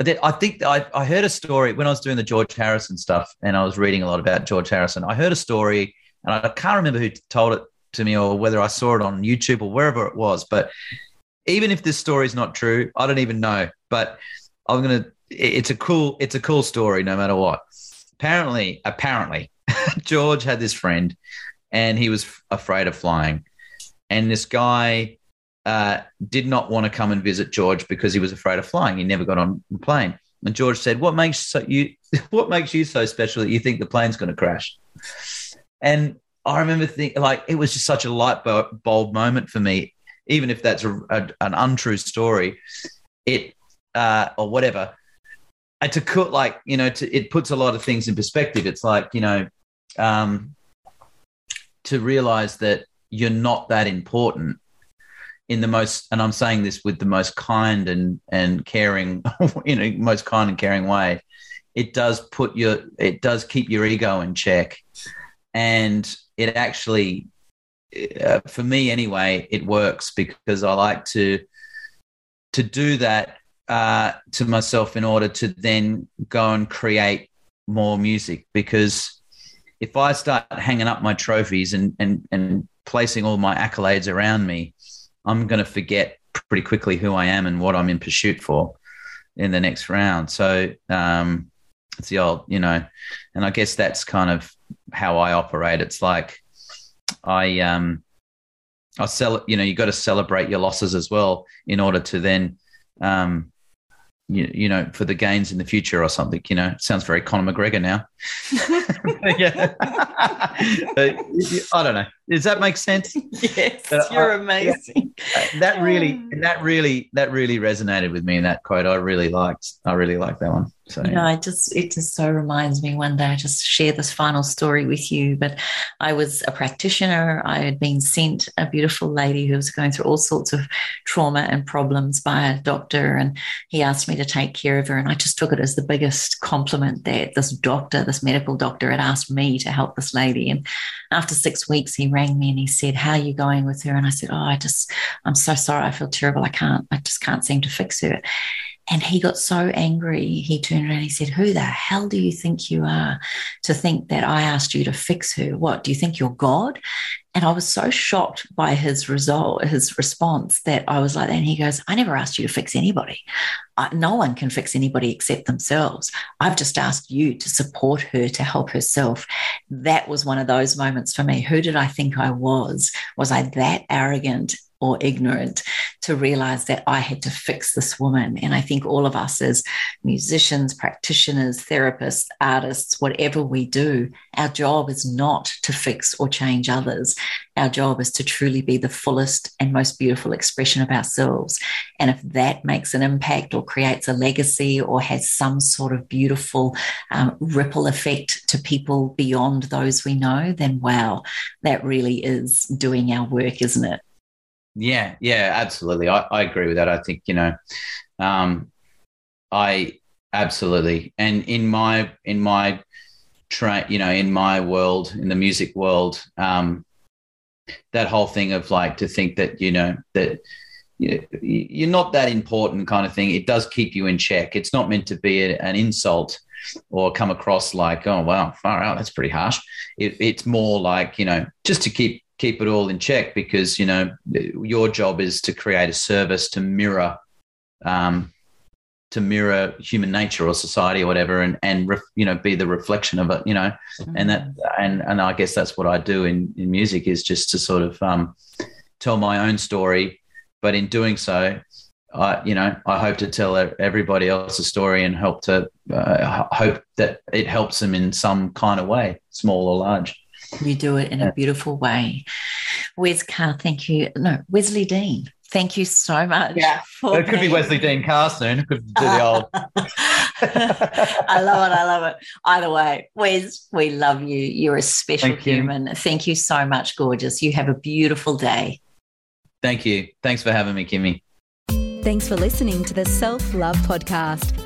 [SPEAKER 1] I think I, I heard a story when I was doing the George Harrison stuff, and I was reading a lot about George Harrison. I heard a story, and I can't remember who told it to me or whether I saw it on YouTube or wherever it was, but even if this story is not true, I don't even know. But I'm gonna. It's a cool. It's a cool story, no matter what. Apparently, apparently, George had this friend, and he was afraid of flying, and this guy uh, did not want to come and visit George because he was afraid of flying. He never got on the plane. And George said, "What makes so you? What makes you so special that you think the plane's going to crash?" And I remember thinking, like, it was just such a light bulb moment for me even if that's a, a, an untrue story, it uh, or whatever. And to cut like you know, to, it puts a lot of things in perspective. It's like you know, um, to realize that you're not that important in the most, and I'm saying this with the most kind and and caring, you know, most kind and caring way. It does put your, it does keep your ego in check, and it actually uh, for me anyway, it works because I like to to do that uh, to myself in order to then go and create more music. Because if I start hanging up my trophies and and and placing all my accolades around me, I'm going to forget pretty quickly who I am and what I'm in pursuit for in the next round. So um, it's the old, you know, and I guess that's kind of how I operate. It's like I um I sell you know, you got to celebrate your losses as well in order to then um you, you know, for the gains in the future or something, you know, sounds very Conor McGregor now. yeah. I don't know. Does that make sense?
[SPEAKER 2] Yes, uh, you're I, amazing.
[SPEAKER 1] Yeah, that really, that really, that really resonated with me in that quote. I really liked, I really liked that one. So
[SPEAKER 2] you know, it just it just so reminds me one day I just share this final story with you. But I was a practitioner. I had been sent a beautiful lady who was going through all sorts of trauma and problems by a doctor, and he asked me to take care of her. And I just took it as the biggest compliment that this doctor, this medical doctor, had asked me to help this lady. And after six weeks, he rang me and he said, "How are you going with her?" And I said, "Oh, I just I'm so sorry. I feel terrible. I can't. I just can't seem to fix her." And he got so angry. He turned around and he said, Who the hell do you think you are to think that I asked you to fix her? What do you think you're God? And I was so shocked by his result, his response that I was like, and he goes, I never asked you to fix anybody. no one can fix anybody except themselves. I've just asked you to support her to help herself. That was one of those moments for me. Who did I think I was? Was I that arrogant or ignorant to realize that I had to fix this woman. And I think all of us, as musicians, practitioners, therapists, artists, whatever we do, our job is not to fix or change others. Our job is to truly be the fullest and most beautiful expression of ourselves. And if that makes an impact or creates a legacy or has some sort of beautiful um, ripple effect to people beyond those we know, then wow, that really is doing our work, isn't it?
[SPEAKER 1] Yeah, yeah, absolutely. I, I agree with that. I think, you know, um, I absolutely. And in my, in my train, you know, in my world, in the music world, um, that whole thing of like to think that, you know, that, you're not that important kind of thing. It does keep you in check. It's not meant to be a, an insult or come across like, oh wow, far out. That's pretty harsh. It, it's more like you know, just to keep keep it all in check because you know your job is to create a service to mirror um, to mirror human nature or society or whatever and and ref, you know be the reflection of it you know? Mm-hmm. and that and and I guess that's what I do in in music is just to sort of um, tell my own story. But in doing so I you know I hope to tell everybody else's story and help to uh, hope that it helps them in some kind of way small or large
[SPEAKER 2] you do it in a beautiful way. Wes Carr, thank you. No, Wesley Dean. Thank you so much.
[SPEAKER 1] Yeah, it could be Wesley Dean Carr soon. Could do the old.
[SPEAKER 2] I love it. I love it. Either way, Wes, we love you. You're a special Thank human. You. Thank you so much, gorgeous. You have a beautiful day.
[SPEAKER 1] Thank you. Thanks for having me, Kimmy.
[SPEAKER 3] Thanks for listening to the Self Love Podcast.